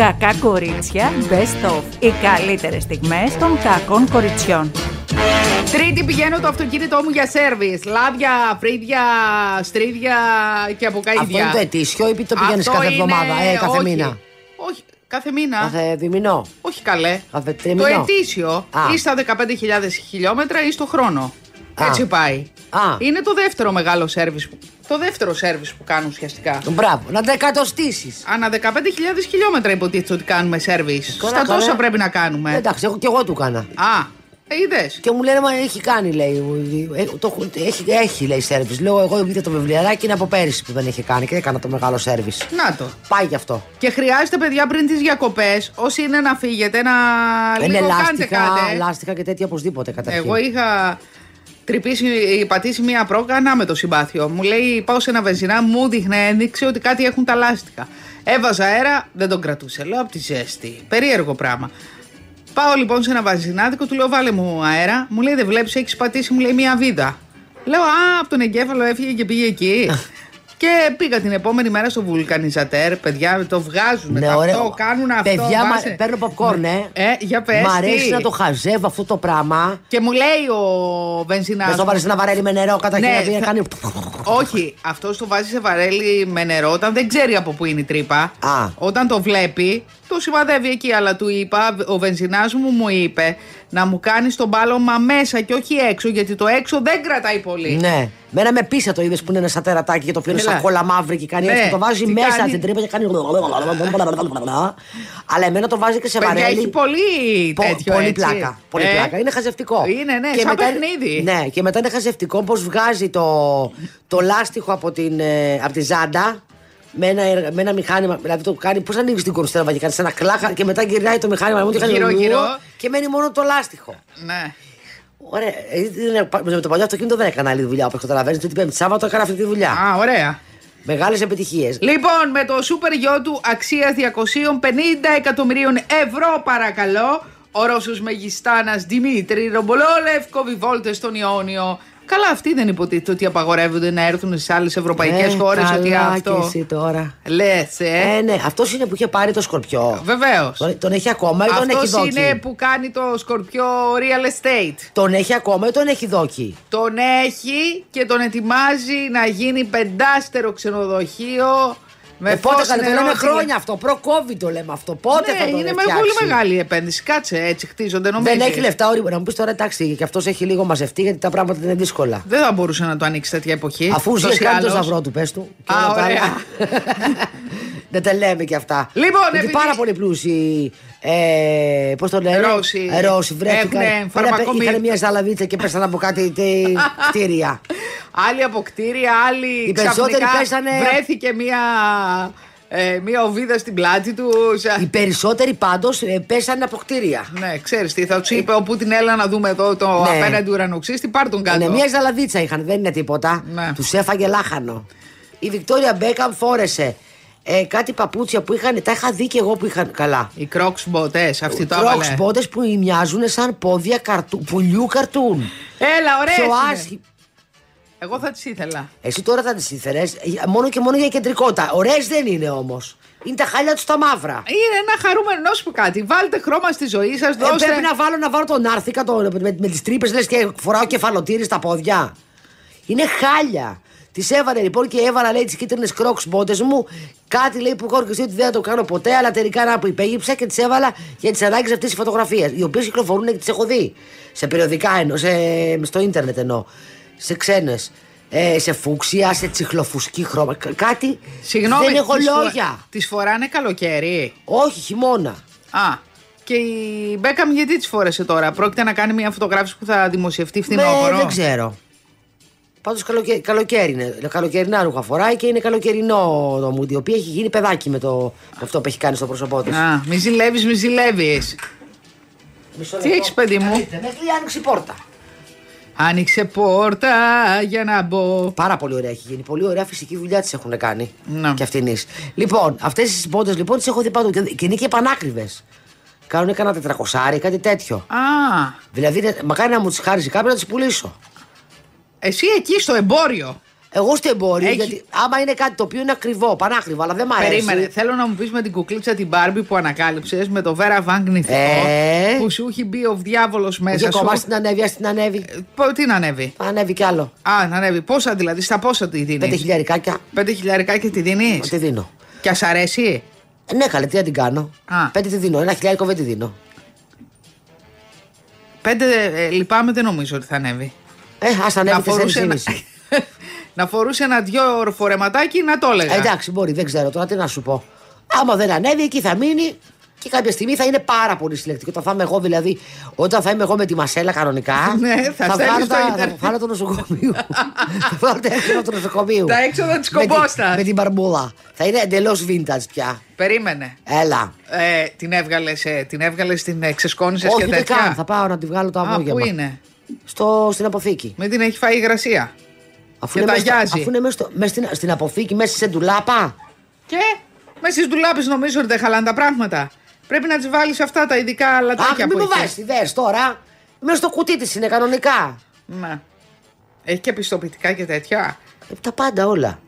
Κακά κορίτσια Best of. Οι καλύτερες στιγμές των κακών κοριτσιών. Τρίτη πηγαίνω το αυτοκίνητό μου για σέρβις. Λάδια, φρύδια, στρίδια και Αυτό αποκαίδια. είναι το ετήσιο ή το πηγαίνεις Αυτό κάθε είναι- εβδομάδα, ε, κάθε όχι. μήνα; Όχι, κάθε μήνα. Κάθε διμηνό; Όχι καλέ. Κάθε Το τριμηνό. ετήσιο Α. ή στα 15.000 χιλιόμετρα ή στο χρόνο. Α. Έτσι πάει. Α. Είναι το δεύτερο μεγάλο σέρβις. Που- Το δεύτερο σέρβις που κάνουν ουσιαστικά. Μπράβο, να τα εκατοστήσεις. Ανά 15.000 χιλιόμετρα υποτίθεται ότι κάνουμε σέρβις. Καλά, Στα καλά. τόσα πρέπει να κάνουμε. Εντάξει, εγώ και εγώ του έκανα. Α, ε, είδες. Και μου λένε, Μα έχει κάνει, λέει. ε, το, έχω- έχει, έχει, λέει, σερβις. Λέω, εγώ είδα το βιβλιαράκι είναι από πέρυσι που δεν είχε κάνει και έκανα το μεγάλο σερβις. Να το. Πάει γι' αυτό. Και χρειάζεται, παιδιά, πριν τις διακοπές, όσοι είναι να φύγετε, να Είναι λίγο κάντε λάστιχα, κάτι. λάστιχα και τέτοια οπωσδήποτε καταρχήν. Εγώ είχα τρυπήσει, πατήσει μία πρόκανα με το συμπάθειο. Μου λέει, πάω σε ένα βενζινά, μου δείχνε ένδειξη ότι κάτι έχουν τα λάστιχα. Έβαζα αέρα, δεν τον κρατούσε. Λέω από τη ζέστη. Περίεργο πράγμα. Πάω λοιπόν σε ένα βενζινάδικο, του λέω βάλε μου αέρα. Μου λέει δεν βλέπεις, έχεις πατήσει, μου λέει μία βίδα. Λέω Α, από τον εγκέφαλο έφυγε και πήγε εκεί. και πήγα την επόμενη μέρα στο βουλκανιζατέρ. Παιδιά το βγάζουν. Ναι, αυτό, ωραίο. κάνουν αυτό. Παιδιά, μα- βάζε- παίρνω popcorn, ε. Ε, για πες, Μ' αρέσει τι; να το χαζεύω αυτό το πράγμα. Και μου λέει ο βενζινάς Δεν το βάλει σε ένα βαρέλι με νερό κατά Ναι, χέρια να θα- κάνει. Όχι, αυτός το βάζει σε βαρέλι με νερό όταν δεν ξέρει από πού είναι η τρύπα. Α. Όταν το βλέπει, το σημαδεύει εκεί. Αλλά του είπα, ο βενζινάς μου μου είπε να μου κάνεις τον πάλωμα μέσα και όχι έξω, γιατί το έξω δεν κρατάει πολύ. Ναι. Μένα με πίσα το είδες που είναι ένα σαν τερατάκι και το οποίο είναι Έλα. σαν κόλλα μαύρη και κάνει Ναι. έτσι. και Το βάζει Τι μέσα κάνει; στην τρύπα και κάνει. Αλλά εμένα το βάζει και σε Παιδιά, βαρέλι. έχει πολύ Πο- τέτοιο πολύ έτσι. πλάκα. Πολύ Ε, πλάκα. Είναι χαζευτικό. Είναι, ναι, σαν μετά- παιχνίδι. Ναι, και μετά είναι χαζευτικό πώ βγάζει το, το λάστιχο από, την, ε, από τη ζάντα με ένα, εργα- με ένα μηχάνημα. Δηλαδή το κάνει. Πώ ανοίγει την κορυστέλα και κάνει ένα κλάχα και μετά γυρνάει το μηχάνημα μου και κάνει Γύρω-γύρω. και μένει μόνο το λάστιχο. Ναι. Ωραία. ε, είναι- Με το παλιό αυτοκίνητο δεν έκανα άλλη δουλειά όπως καταλαβαίνεις. Την Πέμπτη Σάββατο έκανα αυτή τη δουλειά. Α, ωραία. Μεγάλες επιτυχίες. Λοιπόν, με το σούπερ γιο του αξίας 250 εκατομμυρίων ευρώ, παρακαλώ, ο Ρώσος Μεγιστάνας Δημήτρη Ρομπολόλευ κόβει βόλτες στον Ιόνιο. Καλά, αυτοί δεν υποτίθεται ότι απαγορεύονται να έρθουν στι άλλες ευρωπαϊκές ε, χώρες. καλά Ότι και αυτό. εσύ τώρα. Λες, ε. Ε, ναι, αυτός είναι που είχε πάρει το σκορπιό. Βεβαίως. Τον, τον έχει ακόμα ή τον έχει Αυτός δόκι; είναι που κάνει το σκορπιό real estate. Τον έχει ακόμα ή τον έχει δόκι; Τον έχει και τον ετοιμάζει να γίνει πεντάστερο ξενοδοχείο. Με Ε, πότε φως, καλέ, το νερό, λέμε τηλε- χρόνια αυτό. Προ-COVID το λέμε αυτό. Πότε ναι, θα το είναι με φτιάξεις; πολύ μεγάλη επένδυση. Κάτσε, έτσι χτίζονται νομίζω. Δεν έχει λεφτά όριμο. Να μου πεις τώρα εντάξει, και αυτός έχει λίγο μαζευτεί γιατί τα πράγματα είναι δύσκολα. Δεν θα μπορούσε να το ανοίξει τέτοια εποχή. Αφού Ούτως ζει ή κάνει το άλλως. σταυρό του, πες του. και Α, όλα τα ωραία. άλλα. Δεν τα λέμε και αυτά. Λοιπόν, Γιατί επειδή- πάρα πολύ πλούσιοι. Ε, Πώς το λένε, Ρώσοι. Ε, Ρώσοι βρέθηκαν. Έχουνε φαρμακομεί- Είχαν μια ζαλαβίτσα και πέσαν από κάτι τε, κτίρια. Άλλοι από κτίρια, άλλοι Οι περισσότεροι ξαφνικά πέσανε- βρέθηκε μία, ε, μία οβίδα στην πλάτη τους. Οι περισσότεροι πάντως πέσανε από κτίρια. Ναι, ξέρεις τι, θα τους είπε ο Πούτιν, έλα να δούμε εδώ το Ναι. απέναντι ουρανοξύστη, πάρ τον κάτω. Ναι, μια ζαλαβίτσα είχαν, δεν είναι τίποτα. Ναι. Τους έφαγε λάχανο. Η Βικτόρια Μπέκαμ φόρεσε ε, κάτι παπούτσια που είχαν. Τα είχα δει και εγώ που είχαν καλά. Οι crocs μποτές, αυτή το Κρόξ έβαλε. πότε που μοιάζουν σαν πόδια καρτού, πουλιού καρτούν. Έλα, ωραία. Πιο άσχη. Εγώ θα τις ήθελα. Εσύ τώρα θα τις ήθελες μόνο και μόνο για κεντρικότητα. Ωραίες δεν είναι όμως. Είναι τα χάλια τους τα μαύρα. Είναι ένα χαρούμενο, να σου πω κάτι. Βάλτε χρώμα στη ζωή σας, Ε, δώστε. πρέπει να βάλω, να βάλω τον άρθηκα το, με, με τις τρύπες λες και φοράω κεφαλοτήρι στα πόδια. Είναι χάλια. Τη έβαλε λοιπόν και έβαλα λέει τις κίτρινες κρόξ μπότε μου. Κάτι λέει που έχω ορκιστεί ότι δεν θα το κάνω ποτέ, αλλά τελικά να που υπέγυψα και τις έβαλα για τις ανάγκες αυτής της φωτογραφίας. Οι οποίες κυκλοφορούν και τις έχω δει. Σε περιοδικά εννοώ, σε, στο ίντερνετ εννοώ. Σε ξένες. Ε, σε φούξια, σε τσιχλοφουσκή χρώμα. Κα- Κάτι. Συγγνώμη, δεν έχω τις φο- λόγια. Τις φοράνε καλοκαίρι. Όχι, χειμώνα. Α. Και η Μπέκαμ γιατί τις φόρεσε τώρα; Πρόκειται να κάνει μια φωτογράφηση που θα δημοσιευτεί φθινόπωρο; Με, δεν ξέρω. Πάντως καλοκαίρι, καλοκαίρι είναι. Καλοκαιρινά ρούχα φοράει και είναι καλοκαιρινό το μούντι. Η οποία έχει γίνει παιδάκι με, το, με αυτό που έχει κάνει στο πρόσωπό τη. Α, μη ζηλεύεις, μη ζηλεύεις. Τι έχεις, παιδί μου; Μέχρι άνοιξε η πόρτα. Άνοιξε πόρτα για να μπω. Πάρα πολύ ωραία έχει γίνει. Πολύ ωραία φυσική δουλειά τη έχουν κάνει. Ναι. Και αυτήν. Λοιπόν, αυτές τις πόντε λοιπόν τις έχω δει παντού. Και, και είναι και πανάκριβε. Κάνουν κανένα τετρακοσάρι, κάτι τέτοιο. Α, Δηλαδή, μακάρι να μου τις χάριζε κάποιος να τις πουλήσω. Εσύ εκεί στο εμπόριο. Εγώ στο εμπόριο, Έχει- γιατί άμα είναι κάτι το οποίο είναι ακριβό, πανάκριβο, αλλά δεν μ' αρέσει. Περίμενε. Θέλω να μου πεις με την κουκλίτσα την Μπάρμπι που ανακάλυψες με το Βέρα Βάγκ νηθικό. Ε. Που σου έχει μπει ο διάβολος Είχε μέσα σου. κομμάτι στην ανέβει, στην ανέβει. Ε, πο- Τι να ανέβει; Ανέβει κι άλλο. Α, να ανέβει. Πόσα δηλαδή, στα πόσα τη Πέντε δίνει. χιλιαρικάκια. Πέντε χιλιαρικά και τη δίνεις; Τι δίνω. Και ας αρέσει; Ε, Ναι, καλέ, τι να την κάνω. Α. Πέντε τι δίνω. Ένα χιλιάρικο δεν τη δίνω. Πέντε ε, λυπάμαι, δεν νομίζω ότι θα ανέβει. Ε, ας ανέβει τέσσερις ένα, ήμιση. να φορούσε ένα δυο φορεματάκι να το έλεγα. Ε, Εντάξει, μπορεί, δεν ξέρω τώρα τι να σου πω. Άμα δεν ανέβει, εκεί θα μείνει και κάποια στιγμή θα είναι πάρα πολύ συλλεκτική. Όταν θα είμαι εγώ, δηλαδή, όταν θα είμαι εγώ με τη μασέλα κανονικά. Ναι, θα στέλνεις βγάλω στο τα- ίντερνετ. Θα βγάλω το νοσοκομείο. θα βγάλω τα έξοδα του νοσοκομείου. Τα έξοδα της Με τη- κομπόστας. Με την μπαρμπούλα. Θα είναι εντελώς vintage πια. Περίμενε. Έλα. Ε, την έβγαλες, την έβγαλες, την ε, ξεσκόνησες Όχι, και ούτε τέτοια; καν. Θα πάω να τη βγάλω το Α, πού απόγευμα. είναι; Στο, στην αποθήκη. Με την έχει φάει η υγρασία. Αφού Και είναι, μέσα, ταγιάζει. αφού είναι μέσα, στο- μέσα στην, στην αποθήκη, μέσα σε ντουλάπα. Και μέσα στις ντουλάπες νομίζω ότι δεν χαλάνε τα πράγματα. Πρέπει να τις βάλεις αυτά τα ειδικά λατάκια Αχ, μην που μου έχεις. βάζεις ιδέε τώρα. Μέσα στο κουτί της είναι κανονικά. Ναι. Έχει και πιστοποιητικά και τέτοια. Ε, τα πάντα όλα.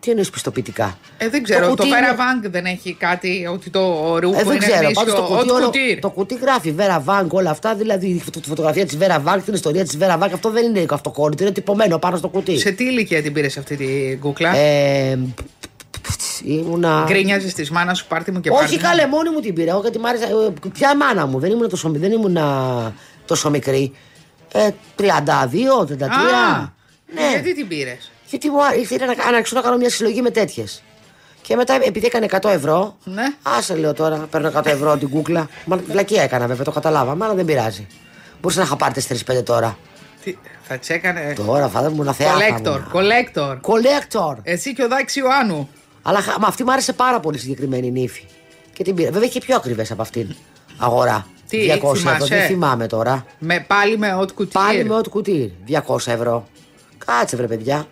Τι εννοείς πιστοποιητικά; Ε, δεν ξέρω. Το, κουτί είναι- Vera δεν έχει κάτι ότι το ρούχο Ε, δεν είναι ξέρω. γνήσιο. Πάντως το κουτί, Haute όλο- couture. το κουτί γράφει Vera Vang, όλα αυτά. Δηλαδή η φωτο- τη φωτογραφία της Vera Vang, την ιστορία της Vera Vang. Αυτό δεν είναι αυτοκόλλητο, είναι τυπωμένο πάνω στο κουτί. Σε τι ηλικία την πήρες αυτή την κούκλα; Ε, ήμουνα. Γκρίνιαζες τη μάνας σου, πάρτι μου και πάρτι Όχι μου. καλέ, μόνη μου την πήρα. Εγώ γιατί μ' άρεσε. ε, Ποια μάνα μου, δεν ήμουν τόσο, δεν ήμουνα τόσο μικρή. Ε, 32, 33. Α, ναι. Γιατί την πήρες; Γιατί μου άρεσε να, να, να, να κάνω μια συλλογή με τέτοιες. Και μετά, επειδή έκανε 100 ευρώ, Ναι. άσε λέω τώρα, παίρνω 100 ευρώ την κούκλα. Μα βλακία έκανα βέβαια, το καταλάβαμε, αλλά δεν πειράζει. Μπορούσα να είχα πάρει 4-5 τώρα. Τι, θα τις έκανε. Τώρα θα μου να θεά. Collector, collector. Collector. Εσύ και ο Δάκης Ιωάννου. Αλλά χα- μα αυτή μου άρεσε πάρα πολύ συγκεκριμένη η νύφη. Και την πήρα. Βέβαια είχε πιο ακριβές από αυτήν. Αγορά. Τι, 200 ευρώ. θυμάσαι; Δεν θυμάμαι τώρα. Με, πάλι με haute couture. Πάλι με ό,τι κουτί. 200 ευρώ. Κάτσε βρε παιδιά.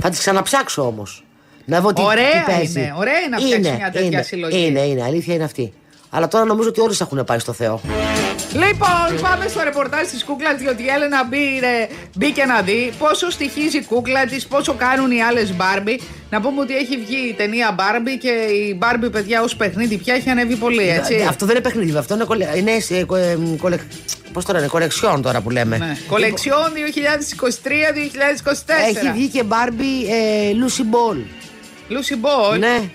Θα τις ξαναψάξω όμως. Να δω τι, Ωραία τι παίζει. είναι, ωραία είναι να φτιάξεις μια τέτοια είναι, συλλογή. Είναι, είναι, αλήθεια είναι αυτή. Αλλά τώρα νομίζω ότι όλες έχουν πάει στο Θεό. Λοιπόν, πάμε στο ρεπορτάζ της κούκλας, διότι η Έλενα μπήρε, μπήκε να δει πόσο στοιχίζει η κούκλα της, πόσο κάνουν οι άλλες Μπάρμπι. Να πούμε ότι έχει βγει η ταινία Μπάρμπι και η Μπάρμπι, παιδιά, ως παιχνίδι πια έχει ανέβει πολύ, έτσι. Ε, Αυτό δεν είναι παιχνίδι, αυτό είναι. κολε- είναι ε, κο- ε, κολε- Πώς τώρα είναι, κολεξιόν τώρα που λέμε. Ναι. Κολεξιόν 2023-2024. Έχει βγει και Barbie ε, Lucy Ball. Lucy Ball. Ναι,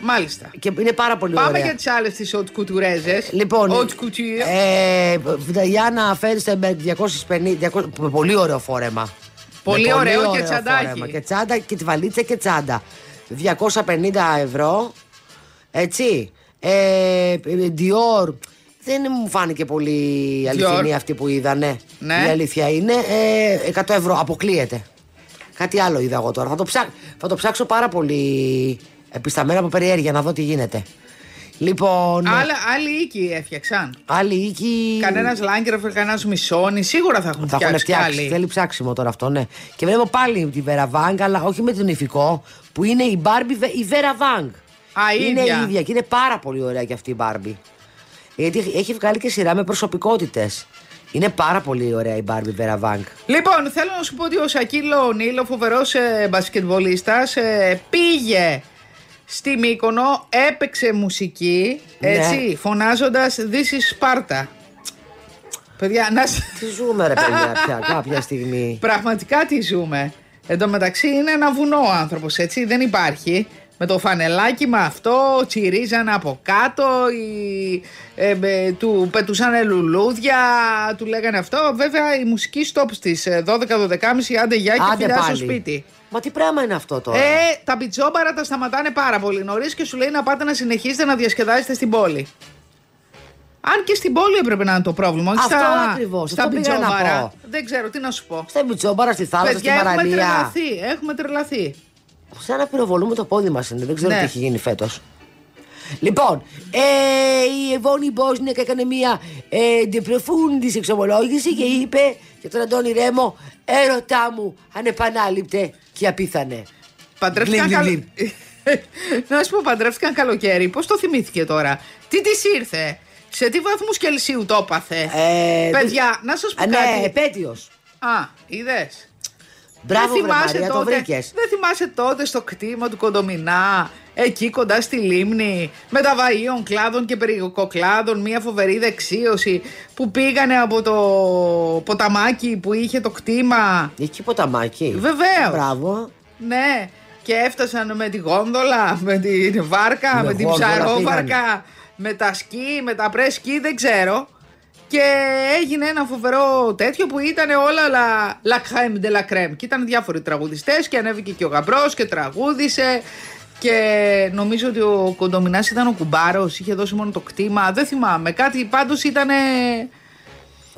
Μάλιστα. και είναι πάρα πολύ Πάμε ωραία. για τις άλλες τις haute coutureζε. Λοιπόν, Haute couture. ε, Νταϊάννα Φέρστεμπεργκ 250, 200, πολύ ωραίο φόρεμα. Πολύ Με ωραίο και τσαντάκι. φόρεμα. Και τσάντα και τη βαλίτσα και τσάντα. 250 ευρώ. Έτσι. Ε, Dior. Δεν μου φάνηκε πολύ αληθινή αυτή που είδα, ναι. Ναι. Η αλήθεια είναι. Ε, 100 ευρώ. Αποκλείεται. Κάτι άλλο είδα εγώ τώρα. Θα το, ψάξω, θα το ψάξω πάρα πολύ επισταμένα από περιέργεια να δω τι γίνεται. Λοιπόν. Άλλα, άλλοι οίκοι έφτιαξαν. Άλλη οίκη. Κανένας Λάγκεροφερ, κανένας Μισόνι, σίγουρα θα έχουν Θα έχουν φτιάξει κι φτιάξει. άλλοι. Θέλει ψάξιμο τώρα αυτό, ναι. Και βλέπω πάλι τη Vera Vang, αλλά όχι με τον ηφικό, που είναι η Barbie, η Vera Vang. Α, η είναι ίδια. η ίδια και είναι πάρα πολύ ωραία και αυτή η Barbie. Γιατί έχει- έχει βγάλει και σειρά με προσωπικότητες. Είναι πάρα πολύ ωραία η Barbie Vera Vang. Λοιπόν, θέλω να σου πω ότι ο Σακίλο Ονίλ, ο φοβερός ε, μπασκετβολίστας, ε, πήγε στη Μύκονο, έπαιξε μουσική, Ναι. έτσι, φωνάζοντας This is Sparta. Παιδιά, να... σ- Τι ζούμε, ρε παιδιά, πια κάποια στιγμή. πραγματικά τι ζούμε. Εν τω μεταξύ είναι ένα βουνό ο άνθρωπος, έτσι, δεν υπάρχει. Με το φανελάκι με αυτό, τσιρίζαν από κάτω, οι, ε, ε, του πετούσαν λουλούδια, του λέγανε αυτό. Βέβαια η μουσική stop στις ε, 12-12.30 άντε γεια και Άντε φιλιά στο πάλι. σπίτι. Μα τι πράγμα είναι αυτό τώρα; Ε, τα μπιτζόμπαρα τα σταματάνε πάρα πολύ νωρίς και σου λέει να πάτε να συνεχίσετε να διασκεδάσετε στην πόλη. Αν και στην πόλη έπρεπε να είναι το πρόβλημα, όχι Αυτό στα, ακριβώς, στα αυτό πήγα να μπιτζόμπαρα. πω. Δεν ξέρω τι να σου πω. Στα Μπιτσόμπαρα, στη θάλασσα, Παιδιά, στη έχουμε παραλία. τρελαθεί. Έχουμε τρελαθεί. Σαν να πυροβολούμε το πόδι μας είναι. Δεν ξέρω Ναι. τι έχει γίνει φέτος. Λοιπόν, ε, η Εβόνη Μπόσνιακ έκανε μια ε, de profundis εξομολόγηση και είπε για τον Αντώνη Ρέμο έρωτά μου ανεπανάληπτε και απίθανε. Παντρεύτηκαν Γλυν, καλο... γλυν, να σου πω, παντρεύτηκαν καλοκαίρι. Πώς το θυμήθηκε τώρα, Τι της ήρθε, Σε τι βαθμούς Κελσίου το έπαθε; Ε, Παιδιά, να σας πω Α, κάτι. Ναι, επέτειος. Α, είδες. Μπράβο, δεν βρε θυμάσαι, Μαρία, το τότε, βρήκες. δεν θυμάσαι τότε στο κτήμα του Κοντομινά, εκεί κοντά στη λίμνη, με τα βαΐων κλάδων και περικοκλάδων, μια φοβερή δεξίωση που πήγανε από το ποταμάκι που είχε το κτήμα. Έχει ποταμάκι. Βεβαίως. Μπράβο. Ναι, και έφτασαν με τη γόνδολα, με την βάρκα, Με με, την γόνδολα ψαρόβαρκα, πήγανε. με τα σκι, με τα πρέ σκι, δεν ξέρω. Και έγινε ένα φοβερό τέτοιο που ήταν όλα la, la crème de la crème. Και ήταν διάφοροι τραγουδιστές και ανέβηκε και ο Γαμπρός και τραγούδισε. Και νομίζω ότι ο Κοντομινάς ήταν ο κουμπάρος, είχε δώσει μόνο το κτήμα. Δεν θυμάμαι, κάτι πάντως ήταν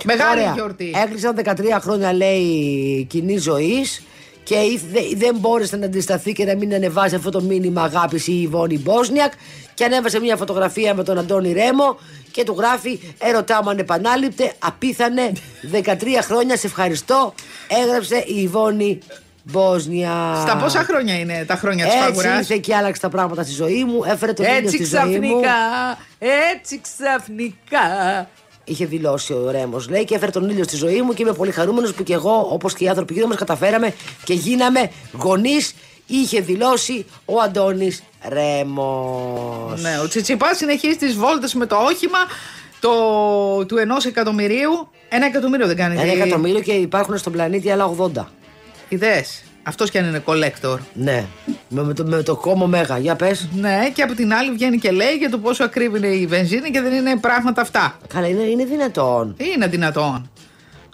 μεγάλη Ωραία. γιορτή. Έκλεισαν 13 χρόνια, λέει, κοινή ζωής και ήθ- δε- δεν μπόρεσε να αντισταθεί και να μην ανεβάσει αυτό το μήνυμα αγάπης η Ιβόνη Μπόσνιακ και ανέβασε μια φωτογραφία με τον Αντώνη Ρέμο και του γράφει Ερωτά μου ανεπανάληπτε, απίθανε 13 χρόνια, σε ευχαριστώ. Έγραψε η Ιβόνη Μπόσνια. Στα πόσα χρόνια είναι τα χρόνια της Έτσι φαγουράς. ήρθε και άλλαξε τα πράγματα στη ζωή μου, έφερε τον ήλιο Έτσι στη ζωή μου. ξαφνικά, έτσι ξαφνικά. Είχε δηλώσει ο Ρέμος, λέει, και έφερε τον ήλιο στη ζωή μου και είμαι πολύ χαρούμενος που και εγώ, όπως και οι άνθρωποι γύρω μας, καταφέραμε και γίναμε γονείς. Είχε δηλώσει ο Αντώνης Ρέμος. Ναι, ο Τσιτσιπά συνεχίζει τις βόλτες με το όχημα το, του ενός εκατομμυρίου. Ένα εκατομμύριο δεν κάνει. Ένα εκατομμύριο και υπάρχουν στον πλανήτη άλλα 80. Ιδέες. Αυτός κι αν είναι collector. Ναι. Με, με το, με το κόμμα μέγα. Για πες. Ναι, και από την άλλη βγαίνει και λέει για το πόσο ακρίβει είναι η βενζίνη και δεν είναι πράγματα αυτά. Καλά, είναι, είναι δυνατόν. Είναι δυνατόν.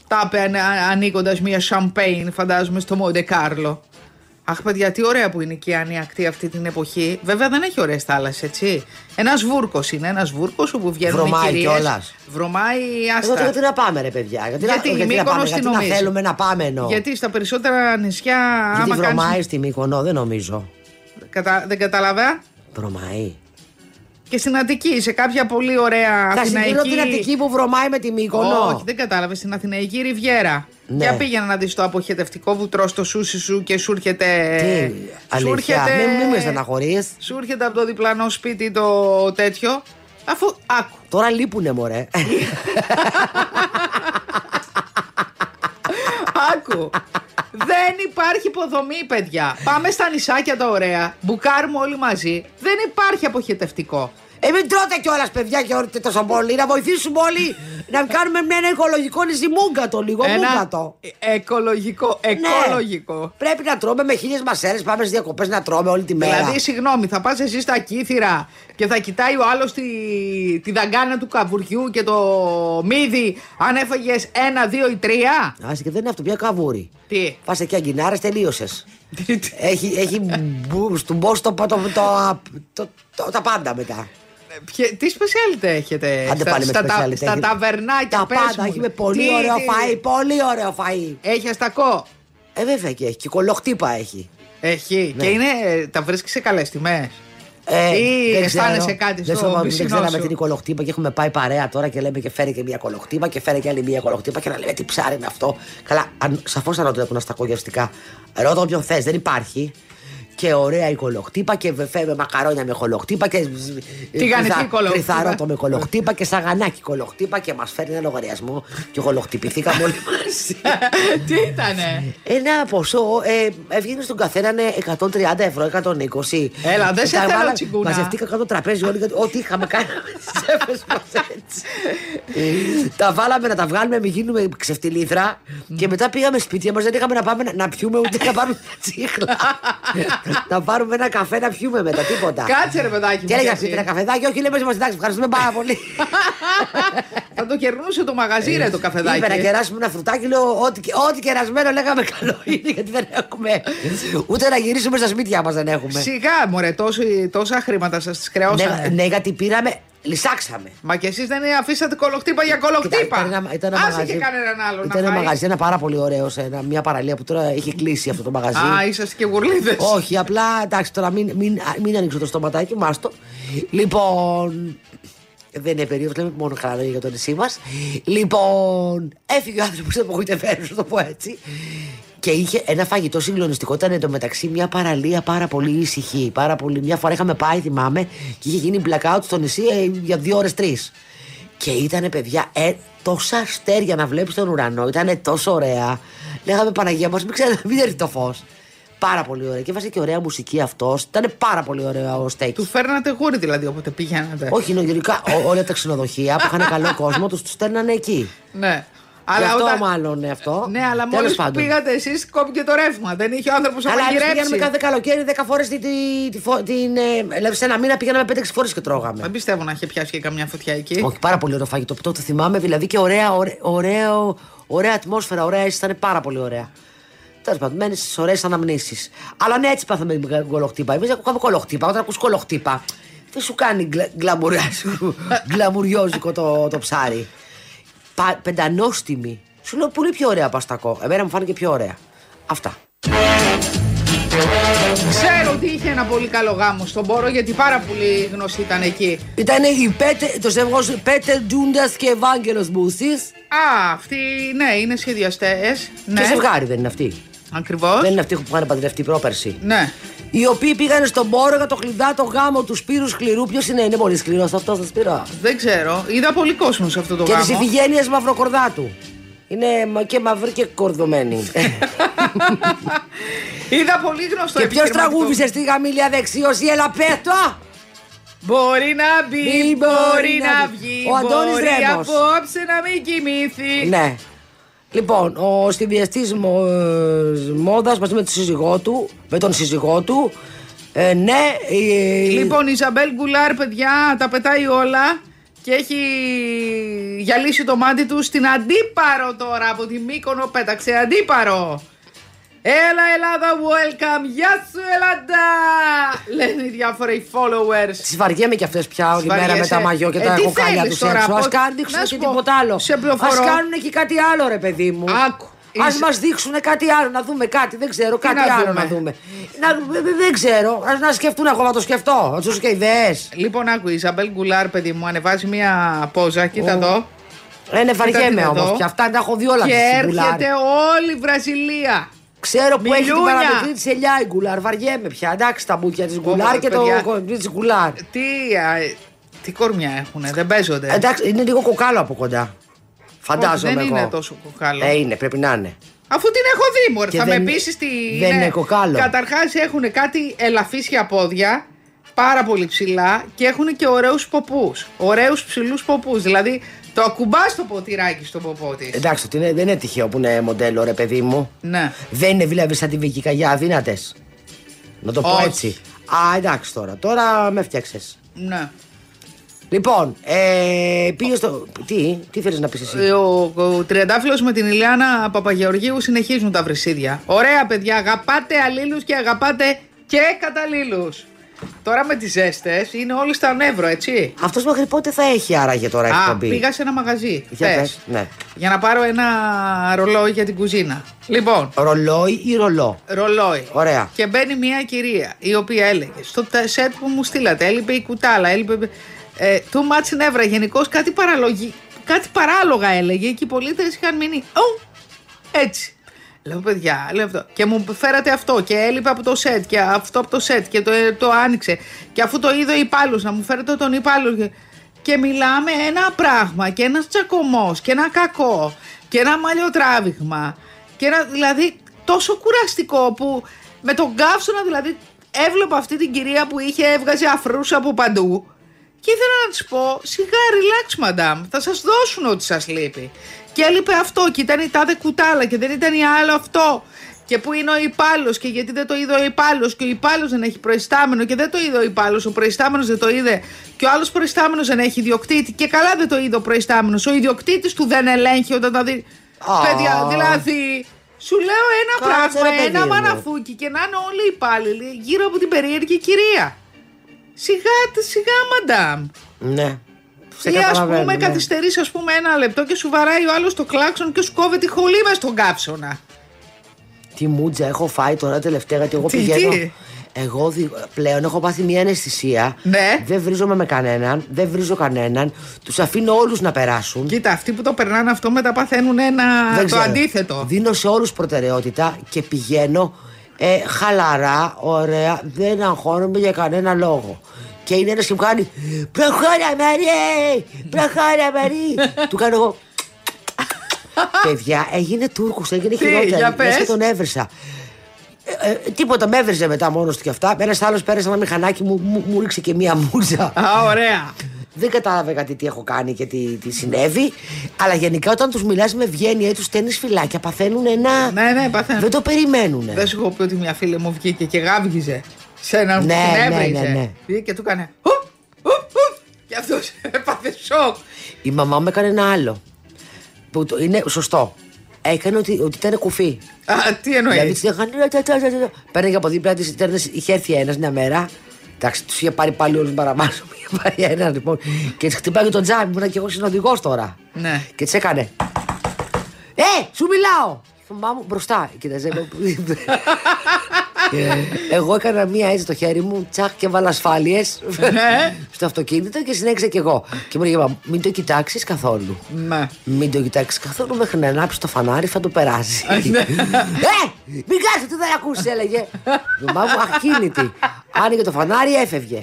Τα είπε ανοίγοντας μια σαμπέιν, φαντάζομαι, στο Μοντε Κάρλο. Αχ, παιδιά, τι ωραία που είναι και η ανιακτή αυτή την εποχή. Βέβαια δεν έχει ωραίες θάλασσες, έτσι. Ένας βούρκος είναι, ένας βούρκος όπου βγαίνουν Βρωμάει οι κυρίες. κιόλας. Βρωμάει, Εγώ άστα. γιατί να πάμε, ρε παιδιά; Γιατί, Γιατί να, η γιατί να Μύκονος πάμε, τι γιατί να νομίζεις; θέλουμε να πάμε εννοώ. Γιατί στα περισσότερα νησιά, Γιατί άμα βρωμάει κάνεις... στη Μύκονο, δεν νομίζω. Κατα... Δεν καταλαβα. Βρωμάει. Και στην Αττική, σε κάποια πολύ ωραία Θα συγκρίνω Αθηναϊκή... την Αττική που βρωμάει με τη Μύκονο. Όχι, δεν κατάλαβες. Στην Αθηναϊκή Ριβιέρα. Ναι. Για πήγαινε να δεις το αποχετευτικό βουτρό στο σούσι σου και σου έρχεται. Τι, σου αλήθεια, έρχεται- μην, μην με στεναχωρείς. Σου έρχεται από το διπλανό σπίτι το τέτοιο. Αφού. Άκου. Τώρα λείπουνε μωρέ. Άκου. Δεν υπάρχει υποδομή, παιδιά. Πάμε στα νησάκια τα ωραία. Μπουκάρουμε όλοι μαζί. Δεν υπάρχει αποχετευτικό. Ε, μην τρώτε κιόλας, παιδιά, και όρτε τόσο πολύ. Να βοηθήσουμε όλοι να κάνουμε με ένα οικολογικό νησί μούγκατο λίγο. Μούγκατο. οικολογικό. Ναι. Εκολογικό. Πρέπει να τρώμε με χίλιες μασέρες. Πάμε στις διακοπές να τρώμε όλη τη μέρα. Δηλαδή, συγγνώμη, θα πας εσύ στα κύθυρα και θα κοιτάει ο άλλος τη, τη δαγκάνα του καβουριού και το μύδι αν έφαγες ένα, δύο ή τρία. Άσε και δεν είναι αυτό, πια καβούρι. Τι; Φάσε και αγκινάρες, τελείωσες. Τι- τι- έχει έχει μπου- στον μπος το, το, το, το- το- το- τα πάντα μετά. Ποιε- τι σπεσιάλιτε έχετε; Άντε στα, πάλι με στα, τα- speciality. στα Έχει- ταβερνάκια Τα πες πάντα. μου. Έχει με πολύ Τι- ωραίο τι- φαΐ. Πολύ ωραίο φαΐ. Έχει αστακό; Ε, βέβαια και έχει. Και κολοχτύπα έχει. Έχει. Ναι. Και είναι, τα βρίσκεις σε καλές τιμές; Ε, Ή δεν αισθάνεσαι ξέρω. κάτι δεν στο ξέρω, Δεν πισινό ξέραμε σου; την κολοχτύπα και έχουμε πάει παρέα τώρα και λέμε και φέρει και μια κολοχτύπα και φέρει και άλλη μια κολοχτύπα και να λέμε τι ψάρι είναι αυτό. Καλά, σαφώς θα ρωτήσω να στα κογευστικά. Ρώτα όποιον θες, δεν υπάρχει. Και ωραία η κολοχτύπα και φέρουμε μακαρόνια με κολοχτύπα και. Τηγανιτή κρυθα- κολοχτύπα. κρυθαρότο με κολοχτύπα και σαγανάκι κολοχτύπα και μας φέρνει ένα λογαριασμό και κολοχτυπηθήκαμε όλοι μαζί. Τι ήτανε; Ένα ποσό ε, έβγαινε στον καθένα ναι, 130 ευρώ, 120. Έλα, δεν σε Τα θέλω, βάλα- τσιγκούνα. Μαζευτήκα κάτω το τραπέζι όλοι, γιατί ό,τι είχαμε κάνει με τις τσέπες μας έτσι. τα βάλαμε να τα βγάλουμε, μην γίνουμε ξεφτιλίδρα και μετά πήγαμε σπίτια μας, δεν είχαμε να πάμε να, να πιούμε ούτε να πάρουμε τσίχλα. να πάρουμε ένα καφέ να πιούμε μετά, τίποτα. Κάτσε ρε παιδάκι μου. Και έλεγα κι εσύ. σπίτι ένα καφεδάκι, όχι λέμε μας εντάξει, ευχαριστούμε πάρα πολύ. Θα το κερνούσε το μαγαζί ρε το καφεδάκι. Είπε να κεράσουμε ένα φρουτάκι, λέω ό,τι, ό,τι κερασμένο λέγαμε καλό είναι γιατί δεν έχουμε. Ούτε να γυρίσουμε στα σπίτια μας δεν έχουμε. Σιγά, μωρέ, τόσο, τόσα χρήματα σας τις χρεώσανε. Ναι, ναι, γιατί πήραμε, λυσάξαμε. Μα και εσείς δεν αφήσατε κολοχτύπα για κολοχτύπα. Ήταν ένα, ήταν ένα Άσε μαγαζί. και κανέναν άλλο Ήταν να ένα φάει. μαγαζί, ένα πάρα πολύ ωραίο, σε ένα, μια παραλία που τώρα έχει κλείσει αυτό το μαγαζί. Α, είσαστε και γουρλίδες. Όχι, απλά εντάξει, τώρα μην, μην, μην ανοίξω το στοματάκι, μάστο. Λοιπόν. Δεν είναι περίοδος, λέμε μόνο καλά λόγια για το νησί μας. Λοιπόν, έφυγε ο άνθρωπος απογοητευμένος, να το πω έτσι. Και είχε ένα φαγητό συγκλονιστικό. Ήταν εντωμεταξύ μια παραλία πάρα πολύ ήσυχη. Πάρα πολύ. Μια φορά είχαμε πάει, θυμάμαι, και είχε γίνει blackout στο νησί ε, για δύο ώρες τρεις. Και ήταν παιδιά, ε, τόσα αστέρια να βλέπεις τον ουρανό. Ήταν τόσο ωραία. Λέγαμε Παναγία μας, μην ξέρετε, μην έρθει το φως. Πάρα πολύ ωραία. Και έβαζε και ωραία μουσική αυτός. Ήταν πάρα πολύ ωραίο ο στέκι. Του φέρνατε γούρι δηλαδή όποτε πηγαίνατε. Όχι, είναι γενικά ό- όλα τα ξενοδοχεία που είχαν καλό κόσμο, τους τους στέλνανε εκεί. Ναι. Αλλά αυτό όταν- μάλλον είναι αυτό. Ναι, αλλά Τέλος μόλις πάντων. πήγατε εσείς κόπηκε το ρεύμα. Δεν είχε ο άνθρωπος να Αλλά εμείς μαγειρέψει. πηγαίνουμε κάθε καλοκαίρι 10 φορές την. την, την, την ε, δηλαδή σε ένα μήνα πήγαμε 5-6 φορές και τρώγαμε. Δεν πιστεύω να είχε πιάσει και καμιά φωτιά εκεί. Όχι, πάρα πολύ ωραίο φαγητό. Το, το θυμάμαι δηλαδή και ωραία, ωραία, ωραίο, ωραία ατμόσφαιρα, ωραία αίσθηση. Ήταν πάρα πολύ ωραία. Τέλος πάντων, μένεις στις ωραίες αναμνήσεις. Αλλά ναι, έτσι πάθαμε την κολοχτύπα. Εμείς ακούγαμε κολοχτύπα. Όταν ακούς κολοχτύπα, δεν σου κάνει γκλα- γκλαμουριάζικο- γκλαμουριόζικο το, το ψάρι; Πα, πεντανόστιμη. Σου λέω πολύ πιο ωραία παστακό. Εμένα μου φάνηκε πιο ωραία. Αυτά. Ξέρω ότι είχε ένα πολύ καλό γάμο στον Πόρο γιατί πάρα πολύ γνωστή ήταν εκεί. Ήταν η Πέτε, το ζευγός Πέτερ Τζούντα και Ευάγγελος Μπούση. Α, αυτοί ναι, είναι σχεδιαστές. Ναι, Και ζευγάρι δεν είναι αυτοί. ακριβώς. Δεν είναι αυτοί που είχαν παντρευτεί πρόπερση. Ναι. Οι οποίοι πήγαν στον πόρο για το κλειδάτο γάμο τους Σπύρους Σκληρού. Ποιος είναι, είναι πολύ σκληρός αυτός, θα Σπύρο; Δεν ξέρω. Είδα πολύ κόσμος σε αυτό το Και τη γάμο. Ιφηγένεια Μαυροκορδάτου. Είναι μα- και μαύρη και κορδωμένη. Είδα πολύ γνωστό και ποιος επιχειρηματικό- τραγούδισε στη γαμήλια δεξίωση, έλα πέτω! Μπορεί να μπει, Μη μπορεί να βγει. Ο Αντώνης μπορεί Ρέμος. απόψε να μην κοιμήθει. Ναι. Λοιπόν, ο σχεδιαστή μόδας μαζί με, τη σύζυγό του, με τον σύζυγό του. Ε, ναι, ε, Λοιπόν, η Ιζαμπέλ Γκουλάρ, παιδιά, τα πετάει όλα και έχει γυαλίσει το μάτι του στην Αντίπαρο τώρα από τη Μύκονο. Πέταξε Αντίπαρο. Έλα Ελλάδα, welcome, γεια σου Ελλάδα! Λένε οι διάφοροι followers. Τι βαριέμαι κι αυτές πια όλη μέρα με Βαριέσαι. τα μαγιό και Ε, τα τι κοκάλια θέλεις τους τώρα, έξω. Α πώς- κάνουν δείξουν να και σου πω, τίποτα άλλο. σε πληροφορώ. Α κάνουν και κάτι άλλο, ρε παιδί μου. Άκου. Α Είσαι- μας δείξουν κάτι άλλο, να δούμε κάτι. Δεν ξέρω, κάτι να άλλο δούμε; να δούμε. Να, δε- δε- δεν ξέρω. Α να σκεφτούν εγώ να το σκεφτώ. Να του και ιδέες. Λοιπόν, άκου, η Ιζαμπέλ Γκουλάρ, παιδί μου, ανεβάζει μία πόζα, κοίτα εδώ. Ε, ναι, βαριέμαι την όμως. εδώ. Και αυτά τα έχω δει όλα Και της έρχεται όλη η Βραζιλία. Ξέρω που έχει την Μιλούνια. παραμετρή της ελιά η γκουλάρ. Βαριέμαι πια. Εντάξει τα μπουκιά της γκουλάρ και το παιδιά. κομπλί της γκουλάρ. Τι, α, τι κορμιά έχουνε, δεν παίζονται. Εντάξει, είναι λίγο κοκάλο από κοντά. Φαντάζομαι δεν εγώ. είναι τόσο κοκάλο. Ε, είναι, πρέπει να είναι. Αφού την έχω δει, μωρέ. Και Θα δεν- με πείσει τι. δεν είναι κοκάλο. Καταρχάς έχουν κάτι ελαφίσια πόδια, πάρα πολύ ψηλά και έχουν και ωραίους ποπούς. Ωραίους ψηλούς ποπούς. Δηλαδή το ακουμπάς το ποτηράκι στο ποπό της. Εντάξει, ότι είναι, δεν είναι τυχαίο που είναι μοντέλο, ρε παιδί μου. Ναι. Δεν είναι δηλαδή σαν τη Βίκη Καγιά αδύνατες. Να το πω Όχι. έτσι. Α, εντάξει τώρα. Τώρα με φτιάξες. ναι. Λοιπόν, ε, πήγες στο. Τι, τι θέλεις να πεις εσύ; Ε, Ο, ο Τριαντάφυλλος με την Ηλιάνα Παπαγεωργίου συνεχίζουν τα βρυσίδια. Ωραία, παιδιά. Αγαπάτε αλλήλους και αγαπάτε και καταλήλους. Τώρα με τις ζέστες είναι όλοι στα νεύρο, έτσι. Αυτός μέχρι πότε θα έχει άραγε τώρα Α, εκπομπή. πήγα σε ένα μαγαζί. Για χθες, πες, ναι. Για να πάρω ένα ρολόι για την κουζίνα. Λοιπόν, Ρολόι ή ρολό; ρολόι. Ωραία. Και μπαίνει μια κυρία η οποία έλεγε στο τε- σετ που μου στείλατε, έλειπε η κουτάλα, έλειπε. Ε, too much νεύρα. Γενικώς κάτι, παραλογι... κάτι παράλογα έλεγε και οι πολίτες είχαν μείνει. «Ω, έτσι. Λέω παιδιά, λέω αυτό. Και μου φέρατε αυτό και έλειπε από το σετ και αυτό από το σετ και το, το άνοιξε. Και αφού το είδε ο υπάλληλος, να μου φέρετε τον υπάλληλο. Και, και μιλάμε ένα πράγμα και ένας τσακωμός και ένα κακό και ένα μαλλιοτράβηγμα. Και ένα, δηλαδή τόσο κουραστικό που με τον καύσωνα δηλαδή έβλεπα αυτή την κυρία που είχε έβγαζε αφρούς από παντού και ήθελα να της πω, σιγά, relax, madam. Θα σας δώσουν ό,τι σας λείπει. Και έλειπε αυτό, και ήταν η τάδε κουτάλα, και δεν ήταν η άλλο αυτό. Και πού είναι ο υπάλληλος, και γιατί δεν το είδε ο υπάλληλος, και ο υπάλληλος δεν έχει προϊστάμενο, και δεν το είδε ο υπάλληλος, ο προϊστάμενος δεν το είδε, και ο άλλος προϊστάμενος δεν έχει ιδιοκτήτη, και καλά δεν το είδε ο προϊστάμενος. Ο ιδιοκτήτης του δεν ελέγχει όταν τα δει. Α. Παιδιά, δηλαδή, σου λέω ένα Κάτσε, πράγμα, ρε, παιδί ένα μου. μαναφούκι, και να είναι όλοι οι υπάλληλοι γύρω από την περίεργη κυρία. Σιγά, σιγά, μαντάμ. Ναι. Σε Ή ας καταλαβαίνω, πούμε, ναι. καθυστερείς ας πούμε ένα λεπτό και σου βαράει ο άλλος το κλάξον και σου κόβει τη χολή με στον κάψονα. Τι μούτζα έχω φάει τώρα τελευταία γιατί εγώ Τι, πηγαίνω. τι; Εγώ δι- πλέον έχω πάθει μια αναισθησία. Ναι. Δεν βρίζομαι με κανέναν, δεν βρίζω κανέναν. Τους αφήνω όλους να περάσουν. Κοίτα, αυτοί που το περνάνε αυτό μετά παθαίνουν ένα. Δεν το ξέρω. αντίθετο. Δίνω σε όλους προτεραιότητα και πηγαίνω ε, χαλαρά, ωραία, δεν αγχώνομαι για κανένα λόγο. Και είναι ένας και μου κάνει Προχώρα Μαρή! Προχώρα Μαρή! Του κάνω εγώ Παιδιά, έγινε Τούρκος, έγινε Τι, χειρότερα. για πες. Λες και τον έβρισα. Ε, ε, τίποτα, με έβριζε μετά μόνος του και αυτά. Ένας άλλος πέρασε ένα μηχανάκι μου, μου, μου ρίξε και μία μούτζα. Α, ωραία. Δεν κατάλαβε κάτι τι έχω κάνει και τι, τι συνέβη. Αλλά γενικά όταν τους μιλάς με ευγένεια ή τους στέλνεις φυλάκια, παθαίνουν ένα. Ναι, ναι, παθαίνω. Δεν το περιμένουν. Δεν σου έχω πει ότι μια φίλη μου βγήκε και γάβγιζε σε έναν Ναι, που την ναι, έβριζε. ναι, ναι. Βγήκε Και του έκανε. «Ουπ, ουπ, ουπ». Και αυτός έπαθε σοκ. Η μαμά μου έκανε ένα άλλο. Που το, είναι σωστό. Έκανε ότι, ότι ήταν κουφί. Α, τι Δηλαδή εννοεί. τη έκανε. Παίρνει από δίπλα της, είχε έρθει ένας μια μέρα. Εντάξει, τους είχε πάρει πάλι όλους παραμάζω. Είχε πάρει ένα λοιπόν. Και της χτυπάει και τον τζάμι. Ήμουν και εγώ συνοδηγός τώρα. Ναι. Και της έκανε. Ε, σου μιλάω! Η μαμά μου μπροστά. Κοίταζε. Ε, εγώ έκανα μία έτσι το χέρι μου, τσακ και βάλα ασφάλειες Ναι. στο αυτοκίνητο και συνέχισα κι εγώ. Και μου λέγε, μην το κοιτάξεις καθόλου. Ναι. Μην το κοιτάξεις καθόλου μέχρι να ανάψει το φανάρι, θα το περάσει. ναι. ε! Μην κάτσε, τι δεν ακούσει, έλεγε. Η μαμά μου ακίνητη. Άνοιγε το φανάρι, έφευγε.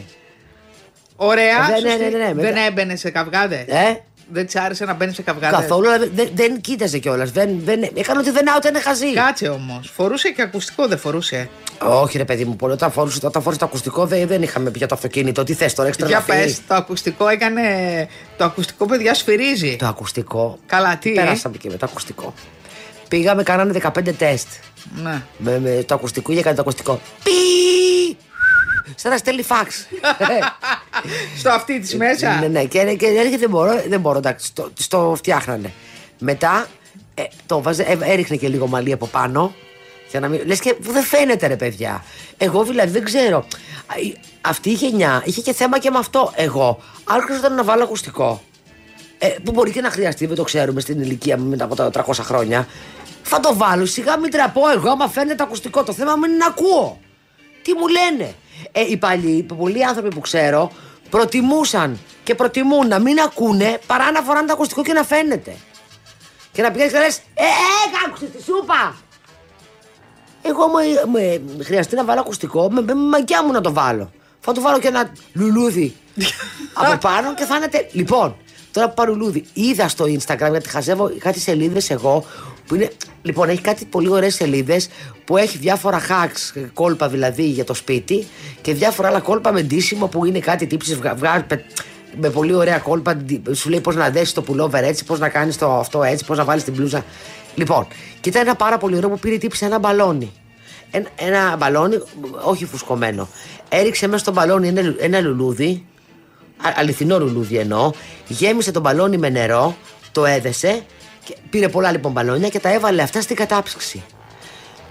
Ωραία. Ε, ναι, σωστή. ναι, ναι, ναι, μετά- Δεν έμπαινε σε καυγάδες. Ε, Δεν της άρεσε να μπαίνει σε καυγάδε. καθόλου, αλλά δεν, δεν κοίταζε κιόλας. Δεν, δεν, έκανε ότι δεν ήταν χαζή. Κάτσε όμως. Φορούσε και ακουστικό, δεν φορούσε. Όχι, ρε παιδί μου, πολύ. Όταν φόρησε, όταν φόρησε το ακουστικό δεν, δεν είχαμε πει για το αυτοκίνητο. Τι θες τώρα, έξτρα Για να φύγει. πες, το ακουστικό έκανε. Το ακουστικό, παιδιά, σφυρίζει. Το ακουστικό. Καλά, τι. Πέρασαμε και με το ακουστικό. Πήγαμε, κάνανε 15 τεστ. Ναι. Με, με το ακουστικό για κάνει το ακουστικό. Πι! Σαν να στέλνει φάξ. Στο αυτή της μέσα. ναι, ναι, και, και έλεγε δεν μπορώ, δεν μπορώ, εντάξει, το, το φτιάχνανε. Μετά ε, το βάζε, ε, έριχνε και λίγο μαλλί από πάνω. Για να μην, λες και που δεν φαίνεται ρε παιδιά. Εγώ δηλαδή δεν ξέρω. Α, η- Αυτή η γενιά είχε και θέμα και με αυτό. Εγώ άρχισα να βάλω ακουστικό. Ε, που μπορεί και να χρειαστεί, δεν το ξέρουμε στην ηλικία μου μετά από τα 300 χρόνια. Θα το βάλω, σιγά μην τραπώ εγώ, άμα φαίνεται ακουστικό. Το θέμα μου είναι να ακούω. Τι μου λένε. Ε, οι παλιοί, οι πολλοί άνθρωποι που ξέρω, προτιμούσαν και προτιμούν να μην ακούνε παρά να φοράνε το ακουστικό και να φαίνεται. Και να πηγαίνεις και λες: Ε, ε, άκουσε τη σούπα! Εγώ μου, με, χρειαστεί να βάλω ακουστικό, με, με μαγιά μου να το βάλω. Θα του βάλω και ένα λουλούδι από πάνω και θα είναι. τε- Λοιπόν, τώρα που πάρω λουλούδι, είδα στο Instagram γιατί χαζεύω κάτι σελίδες εγώ που είναι. Λοιπόν, έχει κάτι πολύ ωραίες σελίδες που έχει διάφορα hacks, κόλπα δηλαδή για το σπίτι και διάφορα άλλα κόλπα με ντύσιμο που είναι κάτι τύψει βγάζει με πολύ ωραία κόλπα. ντι- Σου λέει πώς να δέσεις το pullover έτσι, πώς να κάνεις το αυτό έτσι, πώς να βάλεις την μπλούζα. Λοιπόν, και ήταν ένα πάρα πολύ ωραίο που πήρε τύψη ένα μπαλόνι. Ένα, ένα μπαλόνι, όχι φουσκωμένο. Έριξε μέσα στο μπαλόνι ένα, λου- ένα λουλούδι, α- αληθινό λουλούδι εννοώ, γέμισε το μπαλόνι με νερό, το έδεσε, και πήρε πολλά λοιπόν μπαλόνια και τα έβαλε αυτά στην κατάψυξη.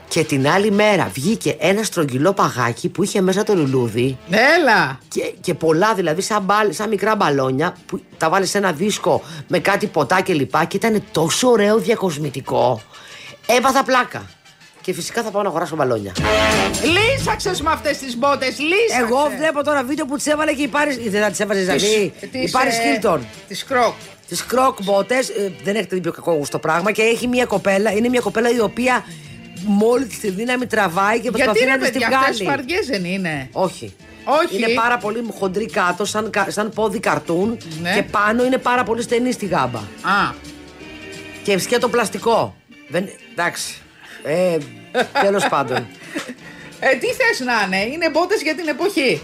Και την άλλη μέρα βγήκε ένα στρογγυλό παγάκι που είχε μέσα το λουλούδι Έλα. και, και πολλά δηλαδή σαν, μπάλ- σαν μικρά μπαλόνια που τα βάλει σε ένα δίσκο με κάτι ποτά και λοιπά και ήταν τόσο ωραίο διακοσμητικό. Έπαθα πλάκα. Και φυσικά θα πάω να αγοράσω μπαλόνια. Λύσαξες με αυτές τις μπότες. Λύσαξες. Εγώ βλέπω τώρα βίντεο που τις έβαλε και η Πάρη. Δεν θα τις έβαζες δηλαδή. Η Πάρης Χίλτον. Της Κροκ. Τις κροκ μπότε. δεν έχετε δει πιο κακό γούστο πράγμα. Και έχει μια κοπέλα. Είναι μια κοπέλα η οποία μόλις τη δύναμη τραβάει και Γιατί προσπαθεί ρε να τη παιδιά, αυτές βγάλει. φαρδιές δεν είναι. Όχι. Όχι. Είναι πάρα πολύ χοντρή κάτω, σαν, κα- σαν πόδι καρτούν. Ναι. Και πάνω είναι πάρα πολύ στενή στη γάμπα. Α, Και σκέτο πλαστικό. Δεν, εντάξει. Ε, Τέλος πάντων. ε, τι θες να είναι, είναι μπότες για την εποχή.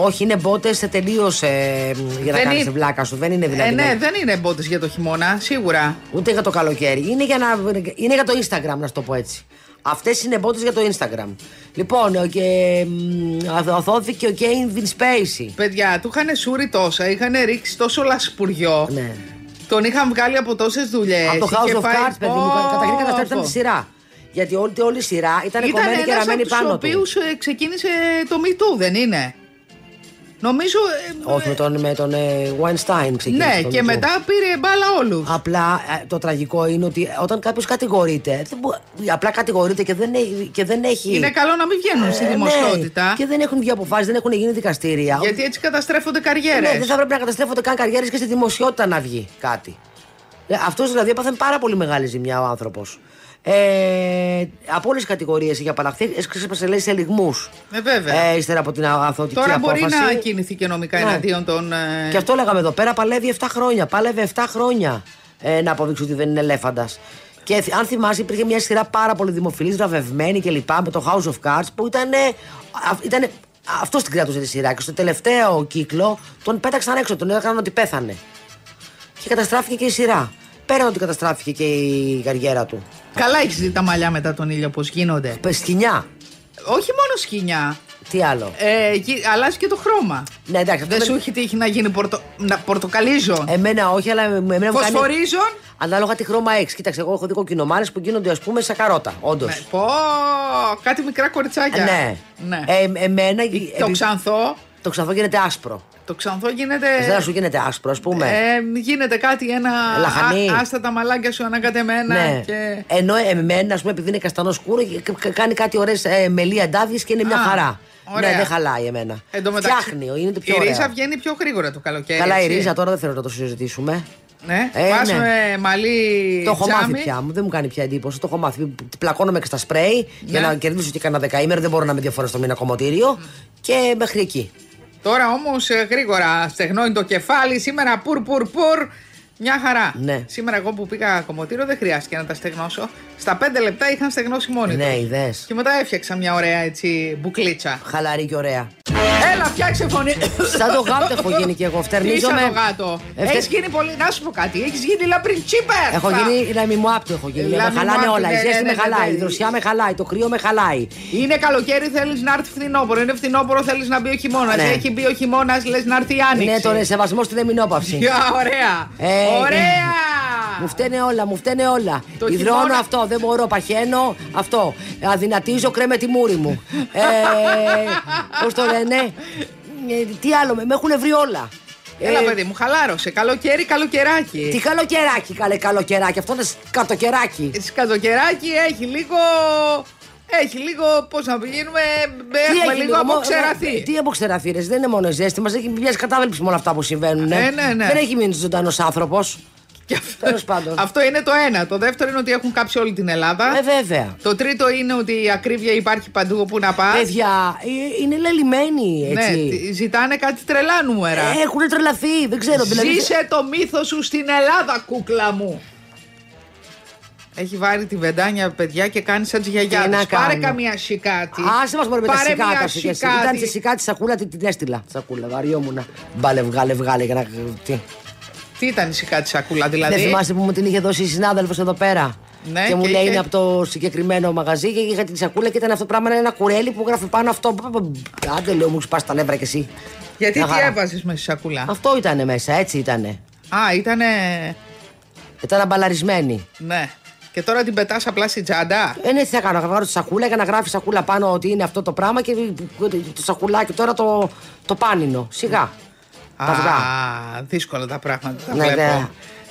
Όχι, είναι μπότες τελείως ε, για να Δεν κάνεις είναι- βλάκα σου. Δεν είναι δηλαδή. ε, ναι, ναι. δεν είναι μπότες για το χειμώνα, σίγουρα. Ούτε για το καλοκαίρι. Είναι για, να, είναι για το Instagram, να σου το πω έτσι. Αυτές είναι μπότες για το Instagram. Λοιπόν, ο- και μ, αθώθηκε ο Kevin Spacey. Παιδιά, του είχαν σούρει τόσα, είχαν ρίξει τόσο λασπουριό. Ναι. Τον είχαν βγάλει από τόσες δουλειές. Από το House of Cards, παιδί μου, καταρχήν καταστρέψαν τη σειρά. Γιατί όλη, όλη η σειρά ήταν, Ήταν κομμένη και ένας ραμμένη από τους πάνω οποίους του. ε, ξεκίνησε το Me Too, δεν είναι; Νομίζω. ε, Όχι, με τον, με τον ε, Weinstein ξεκίνησε. ναι, το και Me Too. μετά πήρε μπάλα όλους. Απλά ε, το τραγικό είναι ότι όταν κάποιος κατηγορείται, δεν μπο- απλά κατηγορείται και δεν έχει. Και δεν έχει Είναι καλό να μην βγαίνουν στη Ε, ναι. δημοσιότητα. Και δεν έχουν βγει αποφάσεις, δεν έχουν γίνει δικαστήρια. Γιατί έτσι καταστρέφονται καριέρες. Ναι, δεν θα πρέπει να καταστρέφονται καν καριέρες και στη δημοσιότητα να βγει κάτι. Αυτός δηλαδή έπαθε πάρα πολύ μεγάλη ζημιά ο άνθρωπος. Ε, από όλες τις κατηγορίες είχε απαλλαχθεί, έσκασε λέει σε λιγμούς. Ε, βέβαια. Ε, ύστερα από την αθωτική Τώρα μπορεί απόφαση. να κινηθεί και νομικά Ναι. εναντίον των. ε, Και αυτό λέγαμε εδώ πέρα, παλεύει 7 χρόνια. Πάλευε 7 χρόνια ε, να αποδείξει ότι δεν είναι ελέφαντας. Και θ- αν θυμάσαι, υπήρχε μια σειρά πάρα πολύ δημοφιλής, βραβευμένη κλπ. με το House of Cards που ήταν. Ήτανε, αυτό την κρατούσε τη σειρά. Και στο τελευταίο κύκλο τον πέταξαν έξω, τον έκαναν ότι πέθανε. Και καταστράφηκε και η σειρά. Πέραν ότι καταστράφηκε και η καριέρα του. Καλά έχεις δει τα μαλλιά μετά τον ήλιο πώς γίνονται. Πε σκηνιά. Όχι μόνο σκηνιά. Τι άλλο. Ε, γι- αλλάζει και το χρώμα. Ναι, εντάξει, αυτό Δεν δεν- σου έχει τύχει να γίνει πορτο... να... πορτοκαλίζον. Εμένα όχι, αλλά εμένα μου κάνει. Φωσφορίζον. Ανάλογα τι χρώμα έχεις. Κοίταξε, εγώ έχω δει κοκκινομάρε που γίνονται ας πούμε σαν καρότα. Όντως. Ναι, πω, κάτι μικρά κοριτσάκια. Ναι. ναι. Ε, εμένα. το επει- ξανθό. Το ξανθό γίνεται άσπρο. Το ξανθό γίνεται. Εσένα σου γίνεται άσπρο, ας πούμε. Ε, γίνεται κάτι, ένα. Λαχανί. Α, άστα τα μαλάκια σου ανακατεμένα. ναι. Και... Ενώ εμένα, ας πούμε, επειδή είναι καστανός σκούρος, και κα- κάνει κάτι ωραίες ε, μελί αντάβιε και είναι μια Α, χαρά. ωραία. Ναι, δεν χαλάει εμένα. Εν τω μεταξύ, Φτιάχνει, είναι το πιο Η ωραίο. ρίζα βγαίνει πιο γρήγορα το καλοκαίρι. Καλά, η έτσι. ρίζα τώρα δεν θέλω να το συζητήσουμε. Ναι, Ε, πας ναι. με μαλλί Το έχω μάθει τζάμι. πια. Μου δεν μου κάνει πια εντύπωση. Το έχω μάθει. Πλακώνομαι και στα σπρέι για Ναι. να κερδίσω και κανένα δεκαήμερο. Δεν μπορώ να είμαι δύο φορές το μήνα κομμωτήριο. Και μέχρι εκεί. Τώρα όμως γρήγορα στεγνώνει το κεφάλι. Σήμερα πουρ πουρ πουρ. Μια χαρά. Ναι. Σήμερα εγώ που πήγα κομμωτήριο δεν χρειάστηκε να τα στεγνώσω. Στα πέντε λεπτά είχαν στεγνώσει μόνοι Ναι, τους. ιδέε. Και μετά έφτιαξα μια ωραία έτσι μπουκλίτσα. Χαλαρή και ωραία. Έλα, φτιάξε φωνή. Σαν το γάτο έχω γίνει και εγώ. Τι Φτερνίζομαι. σαν το γάτο. Ε, φτε- Έχεις γίνει πολύ. Να σου πω κάτι. Έχεις γίνει λαμπριντσίπερ. Έχω γίνει λάμι μου άπτο, έχω γίνει. Με Λάμι μου χαλάνε άπτο, όλα. Η ναι, ζέστη ναι, με ναι, χαλάει, ναι. η δροσιά με χαλάει, το κρύο με χαλάει. Είναι καλοκαίρι, θέλεις να έρθει φθινόπωρο. Είναι φθινόπωρο, θέλεις να μπει ο χειμώνας. Ναι. Έχει μπει ο χειμώνας, λες να έρθει η άνοιξη. Ναι, τώρα σεβασμός στην εμεινόπαυση. Γεια, ωραία. Ε, ωραία. Μου φταίνε όλα, μου φταίνε όλα. Το Υδρώνω χειμώνα- αυτό, δεν μπορώ, παχαίνω αυτό. Αδυνατίζω, κρέμε τη μούρη μου. ε, Πώς το λένε; Ε, τι άλλο, με, με έχουν βρει όλα. Έλα, Ε, παιδί μου, χαλάρωσε. Καλοκαίρι, καλοκαιράκι. Τι καλοκαιράκι, καλέ καλοκαιράκι. Αυτό είναι σκατοκαιράκι. Τη καλοκαιράκι έχει λίγο. Έχει λίγο, πώς να πηγαίνουμε, έχουμε λίγο μο- αποξεραθεί. Τι αποξεραθεί, ρε, δεν είναι μόνο η ζέστη. Μας έχει πιάσει κατάβελψη με όλα αυτά που συμβαίνουν. Ε, ναι, ναι. Δεν έχει μείνει ζωντανός άνθρωπος. Και αυτό, Τέλος πάντων. αυτό είναι το ένα. Το δεύτερο είναι ότι έχουν κάψει όλη την Ελλάδα. Ε, βέβαια. Το τρίτο είναι ότι η ακρίβεια υπάρχει παντού όπου να πας. Παιδιά, ε, είναι λελειμένοι Ναι, έτσι. τι- ζητάνε κάτι τρελά νούμερα. Έχουν τρελαθεί, δεν ξέρω. Δηλαδή, Ζήσε το μύθο σου στην Ελλάδα, κούκλα μου. Έχει βάλει τη βεντάνια, παιδιά, και κάνει σαν τι Τι να γιαγιάδε. Πάρε κάνω. καμία σικάτη. Άσε μας μπορεί με τα Πάρε σικάτα μια σου. και εσύ. σικάτη. Ήταν τη σικάτη σακούλα, την, την έστειλα. Σακούλα, βαριόμουνα. Μπάλε, βγάλε, βγάλε για να. Τι. Τι ήταν η σικάτη σακούλα, Δεν δηλαδή; θυμάσαι που μου την είχε δώσει η συνάδελφος εδώ πέρα. Ναι, και μου και λέει είχε- είναι από το συγκεκριμένο μαγαζί και είχα την σακούλα και ήταν αυτό το πράγμα ένα κουρέλι που γράφει πάνω αυτό. Άντε λέω, μου σπάσει τα νεύρα κι εσύ. Γιατί Μια τι χαρά. έβαζες με στη σακούλα; Αυτό ήταν μέσα, έτσι ήτανε. Α, ήτανε. Ήταν αμπαλαρισμένη. Ναι. Και τώρα την πετάς απλά στην τσάντα; Ε, ναι, τι θα κάνω, θα βγάλω τη σακούλα για να γράφει σακούλα πάνω ότι είναι αυτό το πράγμα και το σακουλάκι τώρα το, το πάνινο. Σιγά. Τα αυγά. Α, δύσκολα τα πράγματα. Τα Ναι, βλέπω. ναι.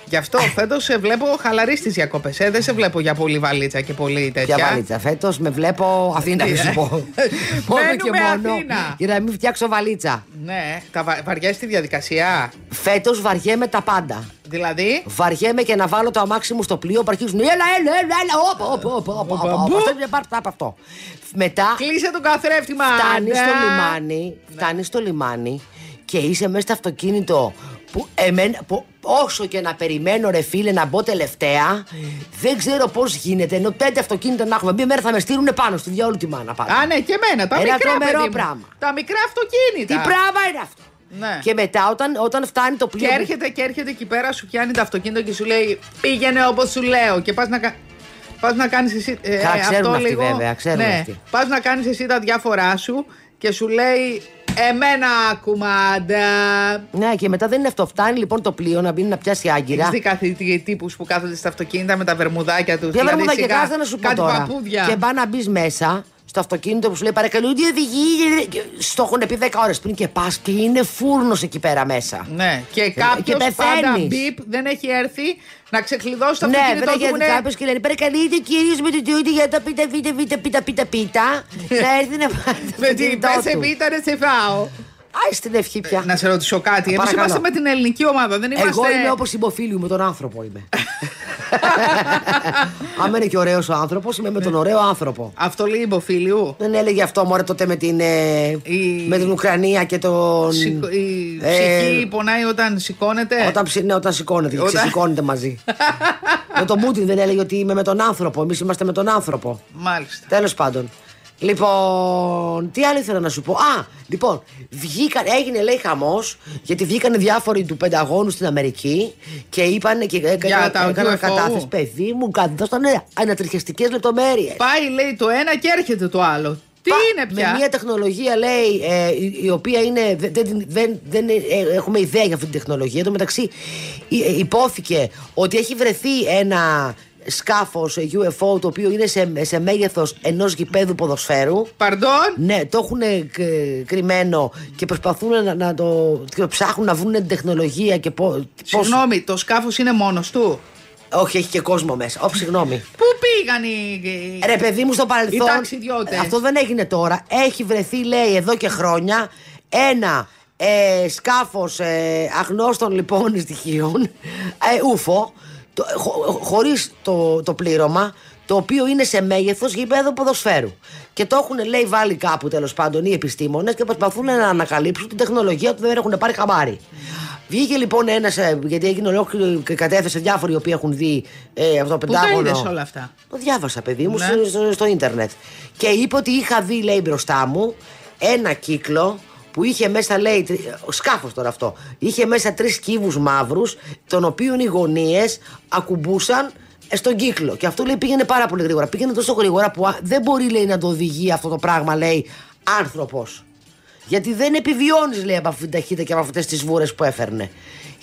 Γι' αυτό φέτος σε βλέπω χαλαρής στις διακοπές. Ε, δεν σε βλέπω για πολύ βαλίτσα και πολύ τέτοια. Ποια βαλίτσα. Φέτος με βλέπω Αθήνα, Τι, να σου ε. πω. μόνο και Μένουμε μόνο. Αθήνα. Για να μην φτιάξω βαλίτσα. Ναι, τα βα... βαριέσαι τη διαδικασία. Φέτος βαριέμαι τα πάντα. Δηλαδή; Βαριέμαι και να βάλω το αμάξι μου στο πλοίο που αρχίζουν. Έλα, έλα, έλα, έλα. Όπα, όπα, όπα, όπα, όπα, όπα. Αυτό είναι πάρ' τα από αυτό. Μετά Κλείσε τον καθρέφτη μα. φτάνεις στο άντε. λιμάνι. Φτάνεις στο λιμάνι και είσαι μέσα στο αυτοκίνητο που, εμένα, που όσο και να περιμένω ρε φίλε να μπω τελευταία δεν ξέρω πώς γίνεται ενώ πέντε αυτοκίνητα να έχουμε μια μέρα θα με στείλουν πάνω στη διαόλου τη μάνα πάνω. Α, ναι, και εμένα. Τα Ένα μικρά τρομερό παιδί μου. πράγμα. Τα μικρά αυτοκίνητα. Τι πράγμα είναι αυτό. Ναι. Και μετά όταν, όταν φτάνει το Και πλοίο. που- έρχεται και έρχεται εκεί πέρα, σου πιάνει το αυτοκίνητο και σου λέει πήγαινε όπως σου λέω. Και πας να, κα... πας να κάνεις εσύ. Ε, Καλά, ξέρουν αυτό αυτοί, λίγο, βέβαια, ξέρουν ναι, αυτοί. Πας να κάνεις εσύ τα διάφορά σου και σου λέει Εμένα κουμάντα. Ναι, και μετά δεν είναι αυτό. Φτάνει λοιπόν το πλοίο να μπει να πιάσει άγκυρα. Έχεις δει κάτι τύπους που κάθονται στα αυτοκίνητα με τα βερμουδάκια τους. Ποια βερμούδα και κάθε να σου πω κάτι τώρα. παπούδια. Και πά να μπεις μέσα στο αυτοκίνητο που σου λέει παρακαλώ, τι οδηγεί. και Στο έχουν πει 10 ώρες πριν και πας και είναι φούρνος εκεί πέρα μέσα. Ναι, και κάποιος και πάντα πεθαίνεις. μπιπ δεν έχει έρθει να ξεκλειδώσει το Ναι, αυτοκίνητο βέβαια του. που γιατί είναι- κάποιος και λένε Παρακαλείτε κυρίως με την τούτη για τα πίτα, πίτα, πίτα, πίτα, πίτα, πίτα. Να έρθει να πάρει το Με την αυτοκίνητό πέσε του. βίταρε σε φάω. Άι στην ευχή πια. Να σε ρωτήσω κάτι. Εμείς Παρακαλώ. είμαστε με την ελληνική ομάδα. Δεν είμαστε. Εγώ είμαι όπως συμποφίλιο με τον άνθρωπο είμαι. Άμα είναι και ωραίος ο άνθρωπος, είμαι με τον ωραίο άνθρωπο. Αυτό λέει υποφίλιου. Δεν έλεγε αυτό μωρέ τότε με την, ε, Η- με την Ουκρανία και τον. Σηκω- Η Ε, ψυχή πονάει όταν σηκώνεται; Όταν, ψη- ναι, όταν σηκώνεται, Όταν- ξεσηκώνεται μαζί. με τον Πούτιν δεν έλεγε ότι είμαι με τον άνθρωπο. Εμείς είμαστε με τον άνθρωπο. Μάλιστα. Τέλος πάντων. Λοιπόν, τι άλλο ήθελα να σου πω; Α, λοιπόν, βγήκαν, έγινε λέει χαμός γιατί βγήκαν διάφοροι του Πενταγώνου στην Αμερική και είπαν και Για έκαναν τα έκαναν UFO. κατάθεση. Παιδί μου, δώσανε ανατριχιαστικές λεπτομέρειες. Πάει λέει το ένα και έρχεται το άλλο. Τι είναι πια; Με μια τεχνολογία λέει ε, η, η οποία είναι. Δεν, δεν, δεν, δεν ε, έχουμε ιδέα για αυτή την τεχνολογία. Εν τω μεταξύ ε, υπόθηκε ότι έχει βρεθεί ένα σκάφος UFO το οποίο είναι σε, σε μέγεθος ενός γηπέδου ποδοσφαίρου. Παρντών. Ναι, το έχουν ε, κ- κρυμμένο και προσπαθούν να, να το. και ψάχνουν να βρουν την τεχνολογία και πώ. Συγγνώμη, το σκάφος είναι μόνος του; Όχι, έχει και κόσμο μέσα. Όχι, συγγνώμη. Πού πήγαν οι. οι- Ρε παιδί μου στο παρελθόν. Οι ταξιδιώτες; Αυτό δεν έγινε τώρα. Έχει βρεθεί, λέει, εδώ και χρόνια ένα ε, σκάφος ε, αγνώστων λοιπόν στοιχείων, ε, ούφο, το, χω, χωρίς το, το πλήρωμα, το οποίο είναι σε μέγεθος γηπέδου ποδοσφαίρου. Και το έχουν, λέει, βάλει κάπου τέλος πάντων οι επιστήμονες και προσπαθούν να ανακαλύψουν την τεχνολογία που δεν έχουν πάρει χαμπάρι. Βγήκε λοιπόν ένας, γιατί έγινε ολόκληρο και κατέθεσε διάφοροι οι οποίοι έχουν δει ε, αυτό το Πού τα πεντάγωνο. είδες όλα αυτά; Το διάβασα, παιδί μου, Ναι. στο, στο, στο ίντερνετ. Και είπε ότι είχα δει, λέει, μπροστά μου ένα κύκλο που είχε μέσα, λέει, τρι- σκάφος τώρα αυτό, είχε μέσα τρεις κύβους μαύρους, των οποίων οι γωνίες ακουμπούσαν ε, στον κύκλο. Και αυτό, λέει, πήγαινε πάρα πολύ γρήγορα. Πήγαινε τόσο γρήγορα που α, δεν μπορεί, λέει, να το οδηγεί αυτό το πράγμα, λέει, άνθρωπος. Γιατί δεν επιβιώνεις, λέει, από αυτή την ταχύτητα και από αυτές τις βούρες που έφερνε.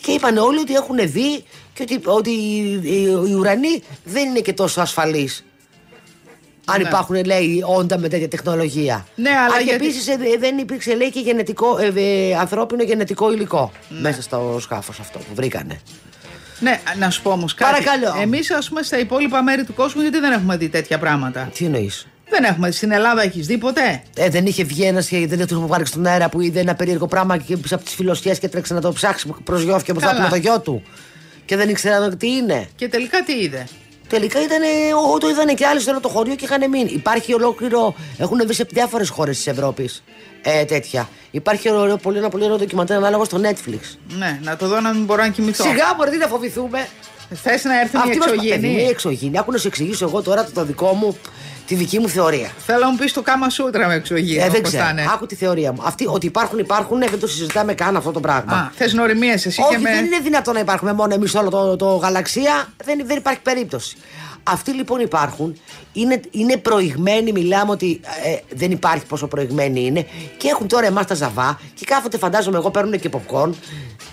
Και είπαν όλοι ότι έχουν δει και ότι, ότι οι, οι, οι ουρανοί δεν είναι και τόσο ασφαλείς. Αν Ναι. υπάρχουν, λέει, όντα με τέτοια τεχνολογία. Ναι, αλλά Α, και γιατί- επίσης δεν υπήρξε, λέει, και γενετικό, ε, ε, ανθρώπινο γενετικό υλικό μέσα στο σκάφος αυτό που βρήκανε. Ναι, να σου πω όμως κάτι. Παρακαλώ. Εμείς, ας πούμε, στα υπόλοιπα μέρη του κόσμου, γιατί δεν έχουμε δει τέτοια πράγματα; Τι εννοείς; Δεν έχουμε. Στην Ελλάδα έχεις δει ποτέ; Ε, δεν είχε βγει ένας και δεν τους πάρει στον αέρα που είδε ένα περίεργο πράγμα και πίσω από τις φιλοσιές και τρέξε να το ψάξει. Προσγειώθηκε μπροστά του Καλά. με το γιο του. Και δεν ήξεραν τι είναι. Και τελικά τι είδε; Τελικά ήταν, ό, το είδανε και άλλοι στο όλο το χωριό και είχαν μείνει. Υπάρχει ολόκληρο. Έχουν βγει σε διάφορες χώρες της Ευρώπης ε, τέτοια. Υπάρχει ωραίο, πολύ, ένα πολύ ωραίο ντοκιμαντέρ ανάλογο στο Netflix. Ναι, να το δω να μην μπορώ να κοιμηθώ. Σιγά μπορεί να φοβηθούμε. Θες να έρθουν οι Αυτή μας παιδί μου, είναι εξωγήινοι. εξωγήινη. Άκου να σου εξηγήσω εγώ τώρα το, το δικό μου, τη δική μου θεωρία. Θέλω να μου πεις το κάμα σούτρα με εξωγήινο. Ε, δεν πώς ξέρω. θα είναι. Άκου τη θεωρία μου. Αυτοί ότι υπάρχουν, υπάρχουν, ε, δεν το συζητάμε καν αυτό το πράγμα. Α, θες νοριμίε εσύ Όχι, και με. δεν είναι δυνατόν να υπάρχουμε μόνο εμείς όλο το, το γαλαξία. Δεν, δεν υπάρχει περίπτωση. Αυτοί λοιπόν υπάρχουν, είναι, είναι προηγμένοι, μιλάμε ότι ε, δεν υπάρχει πόσο προηγμένοι είναι και έχουν τώρα εμάς τα ζαβά και κάποτε φαντάζομαι εγώ παίρνουν και popcorn.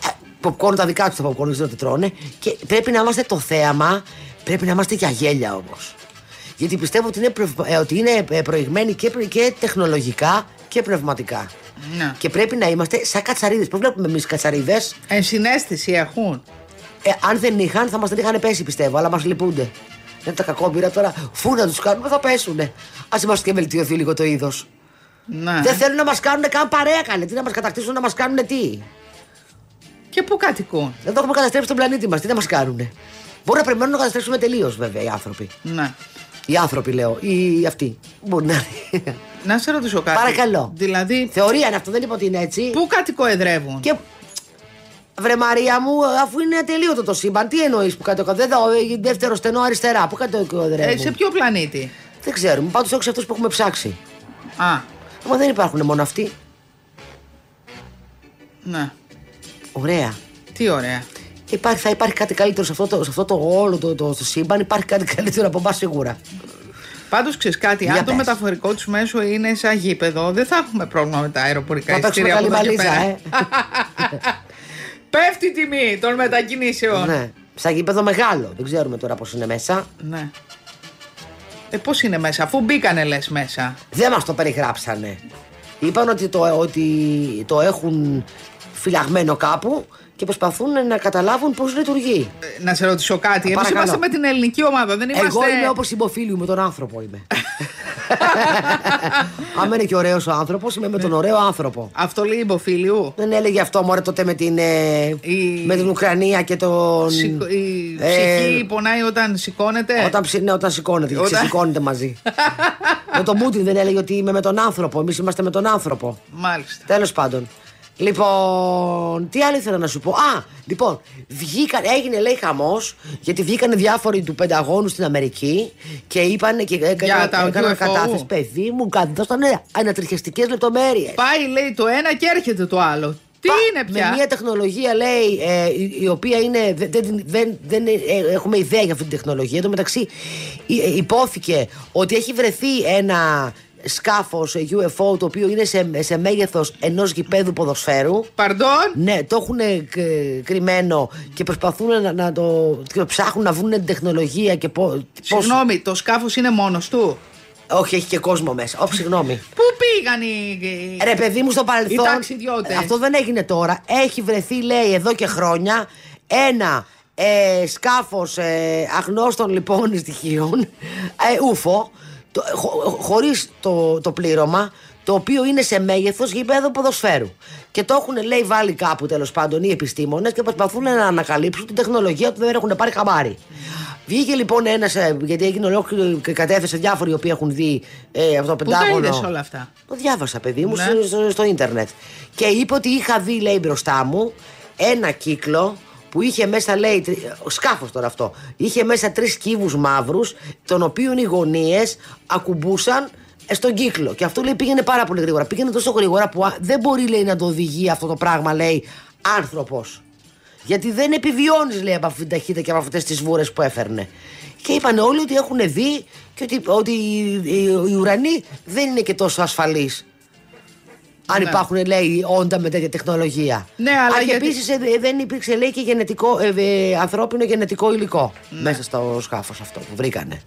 Ε, popcorn τα δικά τους τα popcorn, δεν ξέρω τι τρώνε. Και πρέπει να είμαστε το θέαμα, πρέπει να είμαστε για γέλια όμως. Γιατί πιστεύω ότι είναι, πρευ- ε, ότι είναι ε, προηγμένοι και, πρε- και τεχνολογικά και πνευματικά. Ναι. Και πρέπει να είμαστε σαν κατσαρίδες. Πώς βλέπουμε εμείς κατσαρίδες, Ενσυναίσθηση έχουν. ε, αν δεν είχαν, θα μας την είχαν πέσει πιστεύω, αλλά μας λυπούνται. Είναι τα κακόμπυρα τώρα, φού να τους κάνουμε, θα πέσουνε. Α είμαστε και βελτιωθεί λίγο το είδος. Ναι. Δεν θέλουν να μας κάνουν καν παρέα καλέ. Τι να μας κατακτήσουν, να μας κάνουν τι; Και πού κατοικούν; Δεν το έχουμε καταστρέψει τον πλανήτη μας, τι να μας κάνουν. Μπορεί να περιμένουν να καταστρέψουμε τελείως βέβαια οι άνθρωποι. Ναι. Οι άνθρωποι λέω, ή αυτοί. Μπορεί να είναι. Να σε ρωτήσω κάτι. Παρακαλώ. Δηλαδή, Θεωρία είναι αυτό, δεν είπα ότι είναι έτσι. πού κατοικοεδρεύουν. Και Βρε Μαρία μου, αφού είναι ατελείωτο το σύμπαν, τι εννοείς που κάτω Δεν δω, ε, δεύτερο στενό αριστερά, πού κάτω Ε, σε ποιο πλανήτη; Δεν ξέρουμε, πάντως όχι σε αυτούς που έχουμε ψάξει. Α, Μα δεν υπάρχουν μόνο αυτοί. ναι. Ωραία. Τι ωραία. Υπάρχει, θα υπάρχει κάτι καλύτερο σε αυτό το, σε αυτό το όλο το, το, το σύμπαν, υπάρχει κάτι καλύτερο από εμάς σίγουρα. Πάντως ξέρεις κάτι, Για αν το πες. μεταφορικό του μέσο είναι σαν γήπεδο, δεν θα έχουμε πρόβλημα με τα αεροπορικά Θα παίξουμε εισιτήρια από καλή εδώ και μπαλίτσα, πέρα. ε. Πέφτει η τιμή των μετακινήσεων. ναι. Σαν γήπεδο μεγάλο. Δεν ξέρουμε τώρα πώς είναι μέσα. Ναι. Ε, πώς είναι μέσα, αφού μπήκανε λες μέσα. Δεν μας το περιγράψανε. Είπαν ότι το, ότι το έχουν φυλαγμένο κάπου και προσπαθούν να καταλάβουν πώς λειτουργεί. Ε, να σε ρωτήσω κάτι. Εμείς Παρακαλώ. είμαστε με την ελληνική ομάδα, δεν είμαστε. Εγώ είμαι όπως υποφίλιο με τον άνθρωπο είμαι. Άμα είναι και ωραίος ο άνθρωπος, είμαι με τον ωραίο άνθρωπο. Αυτό λέει υποφίλιου. Δεν έλεγε αυτό μωρέ τότε με την, ε, Η- με την Ουκρανία και τον. Σηκω- Η Ε, ψυχή πονάει όταν σηκώνεται; Όταν, ψη- ναι, όταν σηκώνεται, Όταν- ξεσηκώνεται μαζί. με τον Πούτιν δεν έλεγε ότι είμαι με τον άνθρωπο. Εμείς είμαστε με τον άνθρωπο. Μάλιστα. Τέλος πάντων. Λοιπόν, τι άλλο ήθελα να σου πω; Α, λοιπόν, βγήκαν, έγινε λέει χαμός γιατί βγήκαν διάφοροι του Πενταγώνου στην Αμερική και είπαν και έκαναν, τα έκαναν UFO. κατάθεση. Παιδί μου, δώσανε ανατριχιαστικές λεπτομέρειες. Πάει λέει το ένα και έρχεται το άλλο. Τι είναι πια; Με μια τεχνολογία, λέει, ε, η, η οποία είναι. Δεν, δεν, δεν, δεν ε, έχουμε ιδέα για αυτή την τεχνολογία. Εν τω μεταξύ, υ- ε, υπόθηκε ότι έχει βρεθεί ένα σκάφος UFO το οποίο είναι σε, σε μέγεθος ενός γηπέδου ποδοσφαίρου. Παρντών. Ναι, το έχουν ε, κ- κρυμμένο και προσπαθούν να, να το. και ψάχνουν να βρουν την τεχνολογία και πώ. Συγγνώμη, το σκάφος είναι μόνος του; Όχι, έχει και κόσμο μέσα. Όχι, συγγνώμη. Πού πήγαν οι. οι- Ρε παιδί μου στο παρελθόν. Οι ταξιδιώτες; Αυτό δεν έγινε τώρα. Έχει βρεθεί, λέει, εδώ και χρόνια ένα ε, σκάφος ε, αγνώστων λοιπόν στοιχείων, ε, ούφο, το, χω, χωρίς το, το πλήρωμα, το οποίο είναι σε μέγεθος γηπέδου ποδοσφαίρου. Και το έχουν, λέει, βάλει κάπου τέλος πάντων οι επιστήμονες και προσπαθούν να ανακαλύψουν την τεχνολογία που δεν έχουν πάρει χαμπάρι. Βγήκε λοιπόν ένας, γιατί έγινε ολόκληρο και κατέθεσε διάφοροι οι οποίοι έχουν δει ε, αυτό το Πού τα πεντάγωνο. είδες όλα αυτά; Το διάβασα, παιδί μου, Ναι. στο, στο, στο ίντερνετ. Και είπε ότι είχα δει, λέει, μπροστά μου ένα κύκλο που είχε μέσα, λέει, σκάφος τώρα αυτό. Είχε μέσα τρεις κύβου μαύρους, των οποίων οι γωνίε ακουμπούσαν ε, στον κύκλο. Και αυτό λέει πήγαινε πάρα πολύ γρήγορα. Πήγαινε τόσο γρήγορα που α, δεν μπορεί, λέει, να το οδηγεί αυτό το πράγμα, λέει, άνθρωπος. Γιατί δεν επιβιώνεις, λέει, από αυτή την ταχύτητα και από αυτές τις βούρες που έφερνε. Και είπαν όλοι ότι έχουν δει και ότι, ότι οι, οι, οι ουρανοί δεν είναι και τόσο ασφαλείς. Αν Ναι. υπάρχουν, λέει, όντα με τέτοια τεχνολογία. Ναι, αλλά Α, και γιατί- επίσης δεν υπήρξε, λέει, και γενετικό, ε, ε, ανθρώπινο γενετικό υλικό μέσα στο σκάφος αυτό που βρήκανε.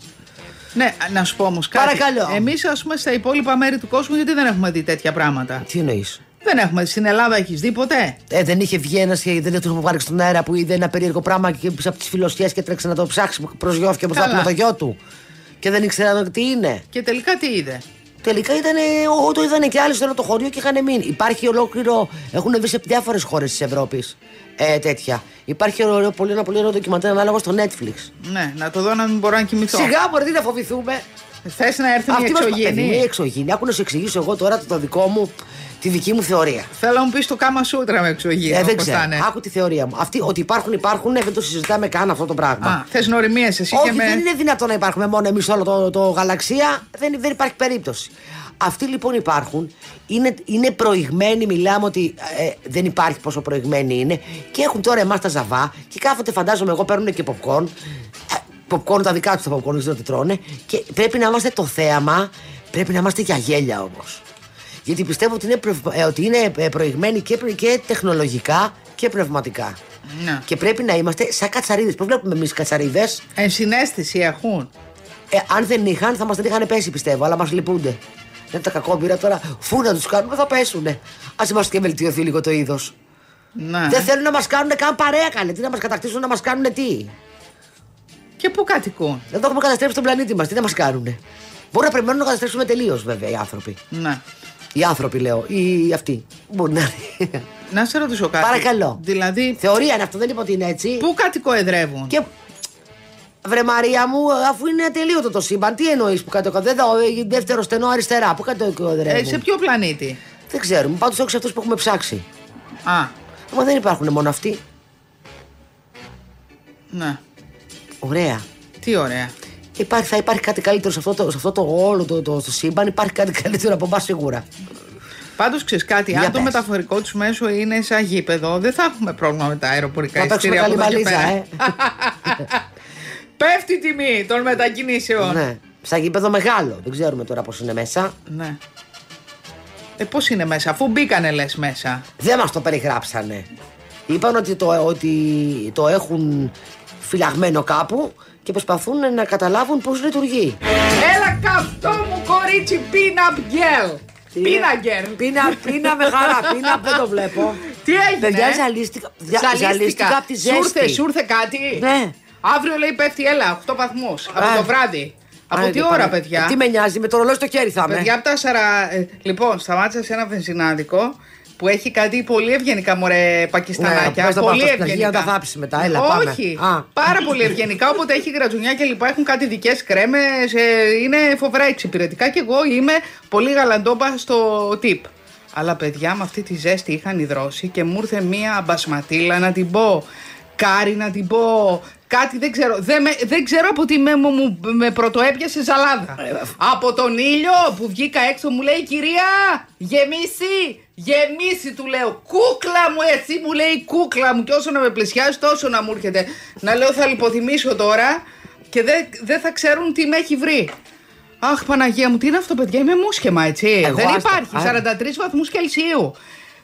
Ναι, να σου πω όμως κάτι. Παρακαλώ. Εμείς, ας πούμε, στα υπόλοιπα μέρη του κόσμου, γιατί δεν έχουμε δει τέτοια πράγματα; Τι εννοείς; Δεν έχουμε. Στην Ελλάδα έχεις δει ποτέ; Ε, δεν είχε βγει ένας και δεν του πάρει στον αέρα που είδε ένα περίεργο πράγμα και πίσω από τις φιλοσιές και τρέξε να το ψάξει. Προσγειώθηκε μπροστά Καλά. από το γιο του. Και δεν ήξεραν τι είναι. Και τελικά τι είδε; Τελικά ήταν, εγώ το είδανε και άλλοι στο όλο το χωριό και είχαν μείνει. Υπάρχει ολόκληρο. Έχουν βρει σε διάφορες χώρες της Ευρώπης ε, τέτοια. Υπάρχει ωραίο, πολύ, ένα πολύ ωραίο ντοκιμαντέρ ανάλογο στο Netflix. Ναι, να το δω να μην μπορώ να κοιμηθώ. Σιγά μπορεί να φοβηθούμε. Θες να έρθουν οι Αυτή μας παιδί μου, εξωγήινοι. η εξωγήινη. Άκου να σου εξηγήσω εγώ τώρα το, το δικό μου, τη δική μου θεωρία. Θέλω να μου πεις το κάμα σούτρα με εξωγήινο. Ε, δεν πώς ξέρω. θα είναι. Άκου τη θεωρία μου. Αυτοί ότι υπάρχουν, υπάρχουν, ε, δεν το συζητάμε καν αυτό το πράγμα. Α, θες νοριμίε εσύ Όχι, και με. δεν είναι δυνατόν να υπάρχουμε μόνο εμείς όλο το, το γαλαξία. Δεν, δεν υπάρχει περίπτωση. Αυτοί λοιπόν υπάρχουν, είναι, είναι προηγμένοι, μιλάμε ότι ε, δεν υπάρχει πόσο προηγμένοι είναι και έχουν τώρα εμάς τα ζαβά και κάθονται, φαντάζομαι εγώ, παίρνουν και popcorn. Ε, popcorn τα δικά τους τα popcorn, δεν ξέρω τι τρώνε. Και πρέπει να είμαστε το θέαμα, πρέπει να είμαστε για γέλια όμως. Γιατί πιστεύω ότι είναι, πρευ- ε, ότι είναι ε, προηγμένοι και, πρε- και τεχνολογικά και πνευματικά. Ναι. Και πρέπει να είμαστε σαν κατσαρίδες. Πώς βλέπουμε εμείς κατσαρίδες, Ενσυναίσθηση έχουν. ε, αν δεν είχαν, θα μας την είχαν πέσει πιστεύω, αλλά μας λυπούνται. Δεν τα κακόμπυρα τώρα, φού να τους κάνουμε, θα πέσουνε. Α είμαστε και βελτιωθεί λίγο το είδος. Ναι. Δεν θέλουν να μας κάνουν καν παρέα, καλέ. Τι να μας κατακτήσουν, να μας κάνουν τι; Και πού κατοικούν; Δεν το έχουμε καταστρέψει τον πλανήτη μας, τι να μας κάνουν. Μπορεί να περιμένουν να καταστρέψουμε τελείως, βέβαια, οι άνθρωποι. Ναι. Οι άνθρωποι, λέω. Οι αυτοί. Μπορεί να είναι. Να σε ρωτήσω κάτι. Παρακαλώ. Δηλαδή, Θεωρία είναι αυτό, δεν είπα ότι είναι έτσι. πού κατοικοεδρεύουν; Και Βρε Μαρία μου, αφού είναι ατελείωτο το σύμπαν, τι εννοείς που κάτω Δεν δω, ε, δεύτερο στενό αριστερά. Πού κάτω Ε, σε ποιο πλανήτη; Δεν ξέρουμε. Πάντως όχι σε αυτούς που έχουμε ψάξει. Α, Μα δεν υπάρχουν μόνο αυτοί. ναι. Ωραία. Τι ωραία. Υπάρχει, θα υπάρχει κάτι καλύτερο σε αυτό το, σε αυτό το όλο το, το, το σύμπαν. Υπάρχει κάτι καλύτερο από εμάς σίγουρα. Πάντως ξέρεις κάτι, Για αν το πες. μεταφορικό του μέσο είναι σαν γήπεδο, δεν θα έχουμε πρόβλημα με τα αεροπορικά Θα παίξουμε εισιτήρια από καλή εδώ και μπαλίτσα, πέρα. ε. Πέφτει η τιμή των μετακινήσεων. ναι. Σαν γήπεδο μεγάλο. Δεν ξέρουμε τώρα πώς είναι μέσα. Ναι. Ε, πώς είναι μέσα, αφού μπήκανε λες μέσα. Δεν μας το περιγράψανε. Είπαν ότι το, ότι το έχουν φυλαγμένο κάπου και προσπαθούν να καταλάβουν πώς λειτουργεί. Έλα καυτό μου κορίτσι, pin-up girl. Pin-up girl. Πίνα, πίνα με χαρά. Πίνα δεν το βλέπω. Τι έγινε. Παιδιά, ε; ζαλίστηκα, ζα- Ζαλίστηκα. ζαλίστηκα από τη Σου ήρθε, ζέστη. σου ήρθε κάτι. Ναι. Αύριο λέει πέφτει, έλα, 8 βαθμούς από Α. το βράδυ. Από Α, τι δεν ώρα, πάνε. παιδιά; Τι με νοιάζει, με το ρολόι στο χέρι θα είμαι. Παιδιά από τα σαρα... ε, Λοιπόν, σταμάτησα σε ένα βενζινάδικο που έχει κάτι πολύ ευγενικά μωρέ πακιστανάκια. Ναι, πες τα πολύ πάρ' τα στα ευγενικά. αρχεία να τα θάψεις μετά. Έλα, πάμε. Όχι. Α. Πάρα πολύ ευγενικά. Όποτε έχει γρατζουνιά και λοιπά, έχουν κάτι δικές κρέμες. είναι φοβερά εξυπηρετικά και εγώ είμαι πολύ γαλαντόμα στο tip. Αλλά παιδιά με αυτή τη ζέστη είχαν υδρώσει και μου ήρθε μία μπασματίλα να την πω. Κάρι να την πω. Κάτι δεν ξέρω. Δεν, με, δεν ξέρω από τι με, μου, μου- με πρωτοέπιασε ζαλάδα. από τον ήλιο που βγήκα έξω μου λέει κυρία γεμίσει. Γεμίσει του λέω. Κούκλα μου έτσι μου λέει κούκλα μου. Και όσο να με πλησιάζει τόσο να μου έρχεται. Να λέω θα λιποθυμήσω τώρα και δεν δεν θα ξέρουν τι με έχει βρει. Αχ Παναγία μου, τι είναι αυτό παιδιά, είμαι μουσχεμα έτσι. Εγώ, δεν άστα. υπάρχει, Α. 43 βαθμούς Κελσίου.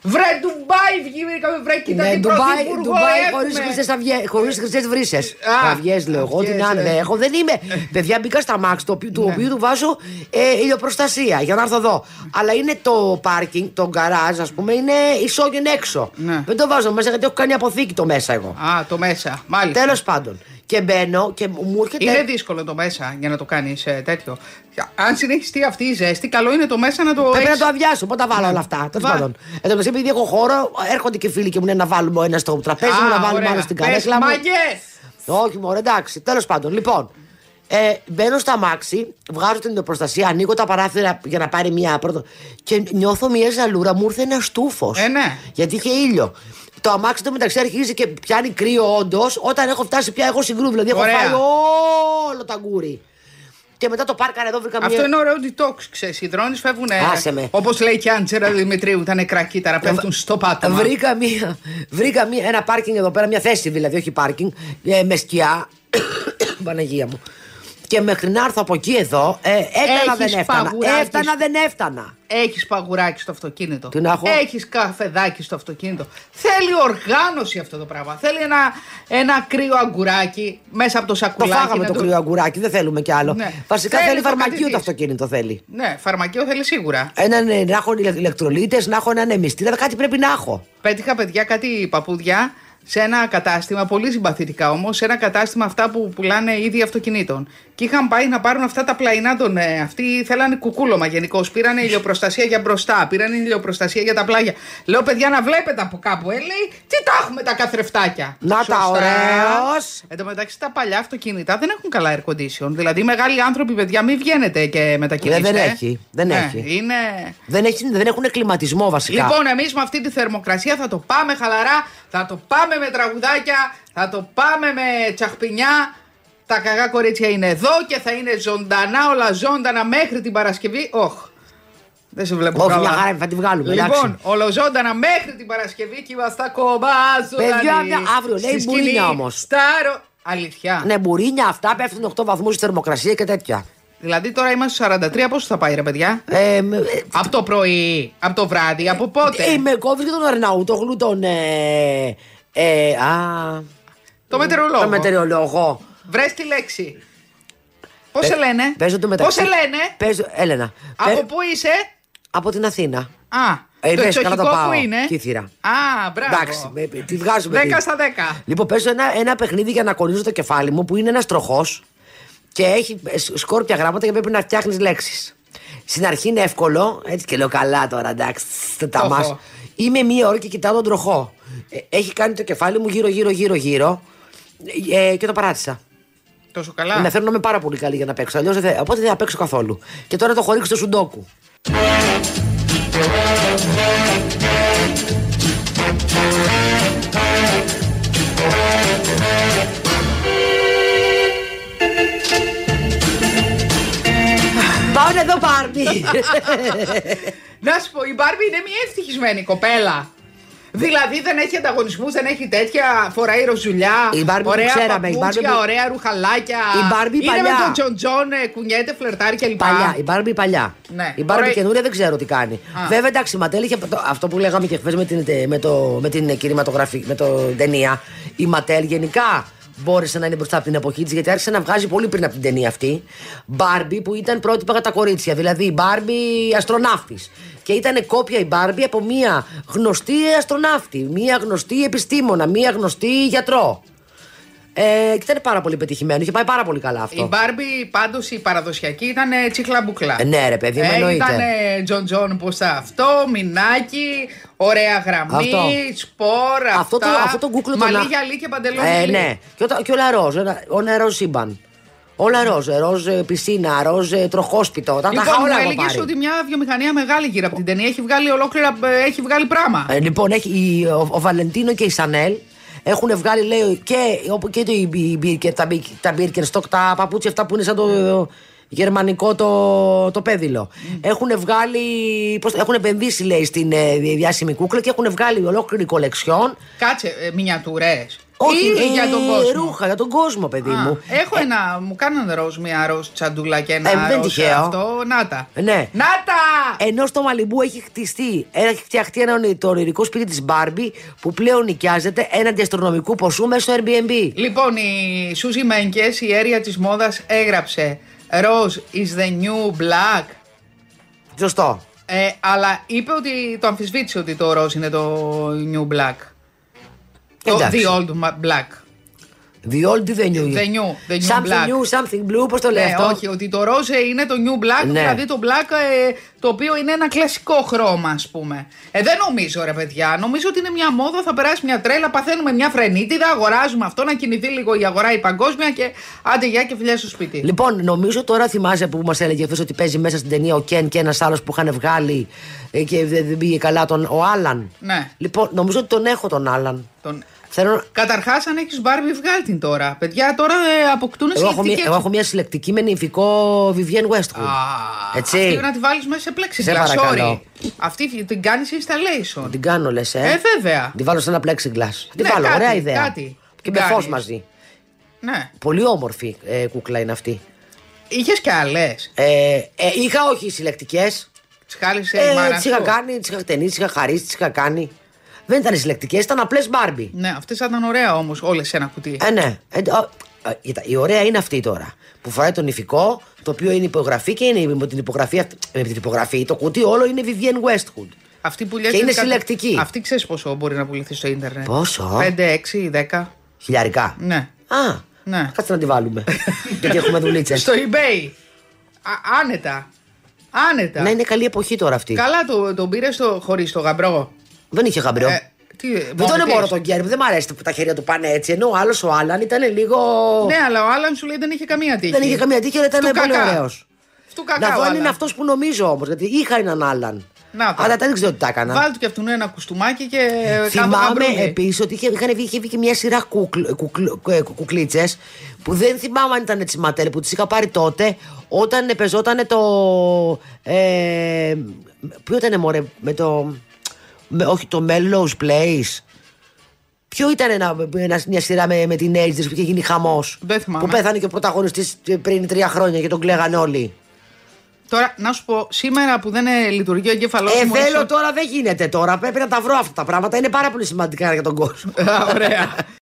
Βρε Ντουμπάι βγήκαμε βρε κοίτα Ναι, την Ντουμπάι, πρωθυπουργό Ντουμπάι έχουμε. χωρίς χρυσές αυγέ- χωρίς χρυσές βρύσες. Α, Αυγές λέω εγώ, αυγές, την άνε ε. δεν έχω. Δεν είμαι. Παιδιά, μπήκα στα μάξ, το, οποιο- του οποίου του βάζω ε, ηλιοπροστασία για να έρθω εδώ. Αλλά είναι το πάρκινγκ, το γκαράζ, ας πούμε, είναι ισόγειο έξω. Ναι. Δεν το βάζω μέσα γιατί έχω κάνει αποθήκη το μέσα εγώ. Α, το μέσα, μάλιστα. Τέλος πάντων. Και μπαίνω και μου έρχεται. Είναι δύσκολο το μέσα για να το κάνεις τέτοιο. Αν συνεχιστεί αυτή η ζέστη, καλό είναι το μέσα να το. Πρέπει να έχεις- το αδειάσω. Πότε τα βάλω Ναι. όλα αυτά; Τέλος Βά. πάντων. Εν τω μεταξύ, επειδή έχω χώρο, έρχονται και φίλοι και μου λένε να βάλουμε ένα στο τραπέζι μου, να βάλουμε ωραία. άλλο στην Πες, καρέκλα μου. μάγκες! Όχι, μωρέ, εντάξει. Τέλος πάντων, λοιπόν. Ε, μπαίνω στα μάξι, βγάζω την προστασία, ανοίγω τα παράθυρα για να πάρει μια πρώτο. Και νιώθω μια ζαλούρα, μου ήρθε ένα στούφος. Ε, ναι. Γιατί είχε ήλιο. Το αμάξι το μεταξύ αρχίζει και πιάνει κρύο, όντως. Όταν έχω φτάσει πια, έχω συγκρούει. Δηλαδή, έχω Ωραία. φάει όλο τα γκούρι. Και μετά το πάρκαρα εδώ βρήκα Αυτό μια. είναι ωραίο detox, ξέρεις. Οι δρόνε φεύγουν. Άσε με. Όπως λέει και η Άντζερα Δημητρίου, τα νεκρά κύτταρα πέφτουν στο πάτωμα. Βρήκα, μία, βρήκα μία, ένα πάρκινγκ εδώ πέρα, μια θέση δηλαδή, όχι πάρκινγκ, ε, με σκιά. Παναγία μου. Και μέχρι να έρθω από εκεί εδώ, ε, έκανα Έχεις δεν έφτανα. παγουράκι. Έφτανα δεν έφτανα. Έχεις παγουράκι στο αυτοκίνητο. Τι να έχω; Έχεις καφεδάκι στο αυτοκίνητο. Θέλει οργάνωση αυτό το πράγμα. Θέλει ένα, ένα κρύο αγκουράκι μέσα από το Το σακουλάκι. φάγαμε να το κρύο αγκουράκι, δεν θέλουμε κι άλλο. Ναι. Βασικά Θέλεις θέλει το φαρμακείο κάτι το της. αυτοκίνητο θέλει. Ναι, φαρμακείο θέλει σίγουρα. Έναν, ε, να έχω ηλεκτρολίτες, να έχω έναν εμιστήρα, κάτι πρέπει να έχω. Πέτυχα παιδιά κάτι παπούδια σε ένα κατάστημα, πολύ συμπαθητικά όμως, σε ένα κατάστημα αυτά που πουλάνε ήδη αυτοκινήτων. Και είχαν πάει να πάρουν αυτά τα πλαϊνά των. Ε, αυτοί θέλανε κουκούλωμα γενικώ. Πήρανε ηλιοπροστασία για μπροστά, πήρανε ηλιοπροστασία για τα πλάγια. Λέω παιδιά να βλέπετε από κάπου, ε, λέει, τι τα έχουμε τα καθρεφτάκια. Να τα, Σωστά. ωραίος. Εν τω μεταξύ τα παλιά αυτοκίνητα δεν έχουν καλά air condition. Δηλαδή, μεγάλοι άνθρωποι, παιδιά, μην βγαίνετε και μετακινήστε. Ε, δεν έχει, δεν Ναι, έχει. Είναι. Δεν, έχει, δεν έχουν κλιματισμό βασικά. Λοιπόν, εμείς με αυτή τη θερμοκρασία θα το πάμε χαλαρά, θα το πάμε με τραγουδάκια, θα το πάμε με τσαχπινιά. Τα καγά κορίτσια είναι εδώ και θα είναι ζωντανά, όλα ζωντανά μέχρι την Παρασκευή. Όχ. Δεν σε βλέπω Όχι, καλά. μια χαρά, θα τη βγάλουμε, Λοιπόν, εντάξει. ολοζώντανα μέχρι την Παρασκευή και είμαστε ακόμα ζωντανοί. Παιδιά, μια- αύριο λέει Στη μπουρίνια σκηνή, όμως. Στάρο. Αλήθεια. Ναι, μπουρίνια αυτά πέφτουν 8 βαθμούς θερμοκρασία και τέτοια. Δηλαδή τώρα είμαστε στους 43, πόσο θα πάει ρε παιδιά; Ε, με- ε, Από το πρωί, από το βράδυ, από πότε; ε, με κόβεις και τον Αρναούτογλου, τον. Ε, ε, α, Το μετεωρολόγο. Το μετεωρολόγο. Βρες τη λέξη. Πώς σε λένε, Παίζω το Πώς μεταξύ. σε λένε, Παίζω, Έλενα. Από Παι- πού είσαι, από την Αθήνα. Α, Ε, το δες, καλά το εξοχικό πάω. που είναι. Κύθυρα. Α, μπράβο. Εντάξει, με- με- τη βγάζουμε. 10 τη. στα 10. Λοιπόν, παίζω ένα, ένα παιχνίδι για να κολλήσω το κεφάλι μου που είναι ένας τροχός και έχει ε, σ- σκόρπια γράμματα και πρέπει να φτιάχνεις λέξεις. Στην αρχή είναι εύκολο, έτσι και λέω καλά τώρα, εντάξει, το τα Οχο. μας. Είμαι μία ώρα και κοιτάω τον τροχό. Ε, έχει κάνει το κεφάλι μου γύρω, γύρω, γύρω, γύρω ε, και το παράτησα. Τόσο καλά. Να θέλω να είμαι πάρα πολύ καλή για να παίξω. Αλλιώς δεν, θα- οπότε δεν θα παίξω καθόλου. Και τώρα το χωρίξω στο σουντόκου. Πάμε εδώ, Barbie. Να σου πω, η Barbie είναι μια ευτυχισμένη κοπέλα. Δηλαδή δεν έχει ανταγωνισμού, δεν έχει τέτοια. Φοράει ροζουλιά. Η Barbie που ωραία ξέραμε, η παπούτσια, Barbie που- ωραία ρουχαλάκια. Η Barbie είναι παλιά. με τον Τζον Τζον, ε, κουνιέται, φλερτάρει κλπ. Παλιά, η Barbie παλιά. Ναι. Η Barbie Ωραία. καινούρια δεν ξέρω τι κάνει. Α. Βέβαια, εντάξει, η Ματέλ είχε το- αυτό που λέγαμε και χθες με την, με το, με την κινηματογραφή, με το ταινία. Η Ματέλ γενικά μπόρεσε να είναι μπροστά από την εποχή της γιατί άρχισε να βγάζει πολύ πριν από την ταινία αυτή. Μπάρμπι που ήταν πρότυπα για τα κορίτσια. Δηλαδή η Μπάρμπι αστροναύτης. Και ήταν κόπια η Μπάρμπι από μία γνωστή αστροναύτη, μία γνωστή επιστήμονα, μία γνωστή γιατρό. Ε, και ήταν πάρα πολύ πετυχημένο. Είχε πάει πάρα πολύ καλά αυτό. Η Μπάρμπι πάντως η παραδοσιακή ήταν τσίχλα μπουκλά. Ε, ναι, ρε παιδί μου, εννοείται. Ήταν Τζον Τζον που αυτό, μινάκι, ωραία γραμμή, Αυτό. σπορ, Αυτό το- αυτά, αυτό το κούκλο το μαλλί να- γυαλί και παντελόνι Ε, γυαλί. ναι. Και, ο, και όλα ροζ. ένα- Όλα ροζ σύμπαν. Όλα ροζ. Ροζ ε, πισίνα, ροζ ε, τροχόσπιτο. Τα, τα Λοιπόν, είχα μου όλα εγώ έλεγες πάρει. ότι μια βιομηχανία μεγάλη γύρω από την ταινία έχει βγάλει ολόκληρα, ε, έχει βγάλει πράγμα. Ε, λοιπόν, έχει, η- ο, ο Βαλεντίνο και η Σανέλ έχουν βγάλει, λέει, και, όπου- και το, η, η, η- και τα, Μπι- τα Birkenstock, τα παπούτσια αυτά που είναι σαν το γερμανικό το, το πέδιλο. Έχουν βγάλει, πώς, έχουν επενδύσει, λέει, στην ε, διάσημη κούκλα και έχουν βγάλει ολόκληρη κολεξιόν. Κάτσε, ε, μινιατουρές. Όχι, Ή ε, για τον κόσμο. Ρούχα, για τον κόσμο, παιδί Α, μου. έχω ένα, μου κάνανε ροζ, μια ροζ τσαντούλα και ένα Ε, δεν ροζ τυχαίο. αυτό. Νάτα. Ναι. Νάτα! Ενώ στο Μαλιμπού έχει χτιστεί, έχει φτιαχτεί ένα ονει- το ονειρικό σπίτι της Μπάρμπι που πλέον νοικιάζεται έναντι αστρονομικού ποσού μέσω στο Airbnb. Λοιπόν, η Σούζη Μένκε, η αίρια της μόδας, έγραψε Rose is the new black. Σωστό. Ε, αλλά είπε ότι το αμφισβήτησε ότι το ροζ είναι το new black. Το Εντάξει. the old ma- black. The old the new. The new, the new something black. new, something blue, πώς το λέει Ναι, αυτό; όχι, ότι το ροζ είναι το new black, Ναι. δηλαδή το black ε, το οποίο είναι ένα κλασικό χρώμα, ας πούμε. Ε, δεν νομίζω, ρε παιδιά. Νομίζω ότι είναι μια μόδα, θα περάσει μια τρέλα, παθαίνουμε μια φρενίτιδα, αγοράζουμε αυτό, να κινηθεί λίγο η αγορά η παγκόσμια και άντε γεια και φιλιά στο σπίτι. Λοιπόν, νομίζω τώρα θυμάσαι που μας έλεγε χθε ότι παίζει μέσα στην ταινία ο Κεν και ένας άλλος που είχαν βγάλει ε, και δεν δεν πήγε καλά τον, ο Άλαν. Ναι. Λοιπόν, νομίζω ότι τον έχω τον Άλαν. Τον... Θέλω, Καταρχάς, αν έχεις Barbie, βγάλει την τώρα. Παιδιά, τώρα ε, αποκτούν εγώ, έχω μια, συλλεκτικές- εγώ έχω μια συλλεκτική με νυμφικό Vivienne Westwood. Α, Έτσι. Αυτή να τη βάλεις μέσα σε πλέξη. Σε παρακαλώ. Αυτή την κάνεις installation. Την κάνω, λες, ε. Ε, βέβαια. Την βάλω σε ένα plexiglass. Την Ναι, βάλω, κάτι, ωραία ιδέα. κάτι. Και Την με φως κάνεις. μαζί. Ναι. Πολύ όμορφη ε, κούκλα είναι αυτή. Είχες και άλλες. Ε, ε, είχα όχι συλλεκτικές. Τις χάλισε Ε, η μάρα τις είχα σου. κάνει, τις είχα χτενίσει, τις είχα χαρίσει, τις είχα κάνει. Δεν ήταν συλλεκτικές, ήταν απλές μπάρμπι. Ναι, αυτές θα ήταν ωραία όμως, όλες σε ένα κουτί. Ε, ναι. Ε, α, α, κοίτα, η ωραία είναι αυτή τώρα. Που φοράει τον ηφικό, το οποίο είναι υπογραφή και είναι με την υπογραφή, αυτή- με την υπογραφή το κουτί όλο είναι Vivienne Westwood. Αυτή που Και είναι συλλεκτική. Αυτή ξέρεις πόσο μπορεί να πουληθεί στο ίντερνετ; Πόσο; 5, 6, 10. Χιλιαρικά. Ναι. Α, Ναι. κάτσε να τη βάλουμε. Γιατί έχουμε δουλίτσες. Στο eBay. Α, άνετα. Άνετα. Να είναι καλή εποχή τώρα αυτή. Καλά το, τον πήρες χωρίς το γαμπρό. Δεν είχε γαμπρό. Ε, τι, δεν μόνο τον της. εμπόρω τον Γκέρ, δεν μ' αρέσει που τα χέρια του πάνε έτσι. Ενώ ο άλλος ο Άλαν ήταν λίγο. Ναι, αλλά ο Άλαν σου λέει δεν είχε καμία τύχη. Δεν είχε καμία τύχη, αλλά ήταν Στου πολύ κακά. ωραίος. Στου κακά. Να ο δω αν είναι Άλαν. αυτός που νομίζω όμως. Γιατί είχα έναν Άλαν. Να το. Αλλά δεν ξέρω τι τα έκανα. Βάλ του και αυτού ένα κουστούμάκι και κάτω Θυμάμαι γαμπρούδι. επίσης ότι είχε, είχαν βγει, είχε βγει και μια σειρά κουκλίτσες που δεν θυμάμαι αν ήταν τη Ματέρ που τις είχα πάρει τότε όταν πεζόταν το. Ε, ποιο ήταν μωρέ, με το. Με, όχι, το Melrose Place. Ποιο ήταν ένα, ένα- μια σειρά με, με την Ages που είχε γίνει χαμός. Δεν θυμάμαι. Που πέθανε και ο πρωταγωνιστής πριν τρία χρόνια και τον κλαίγαν όλοι. Τώρα, να σου πω, σήμερα που δεν ε, λειτουργεί ο εγκέφαλό Ε, μου. θέλω έσω- τώρα, δεν γίνεται τώρα. Πρέπει να τα βρω αυτά τα πράγματα. Είναι πάρα πολύ σημαντικά για τον κόσμο. Α, Ωραία.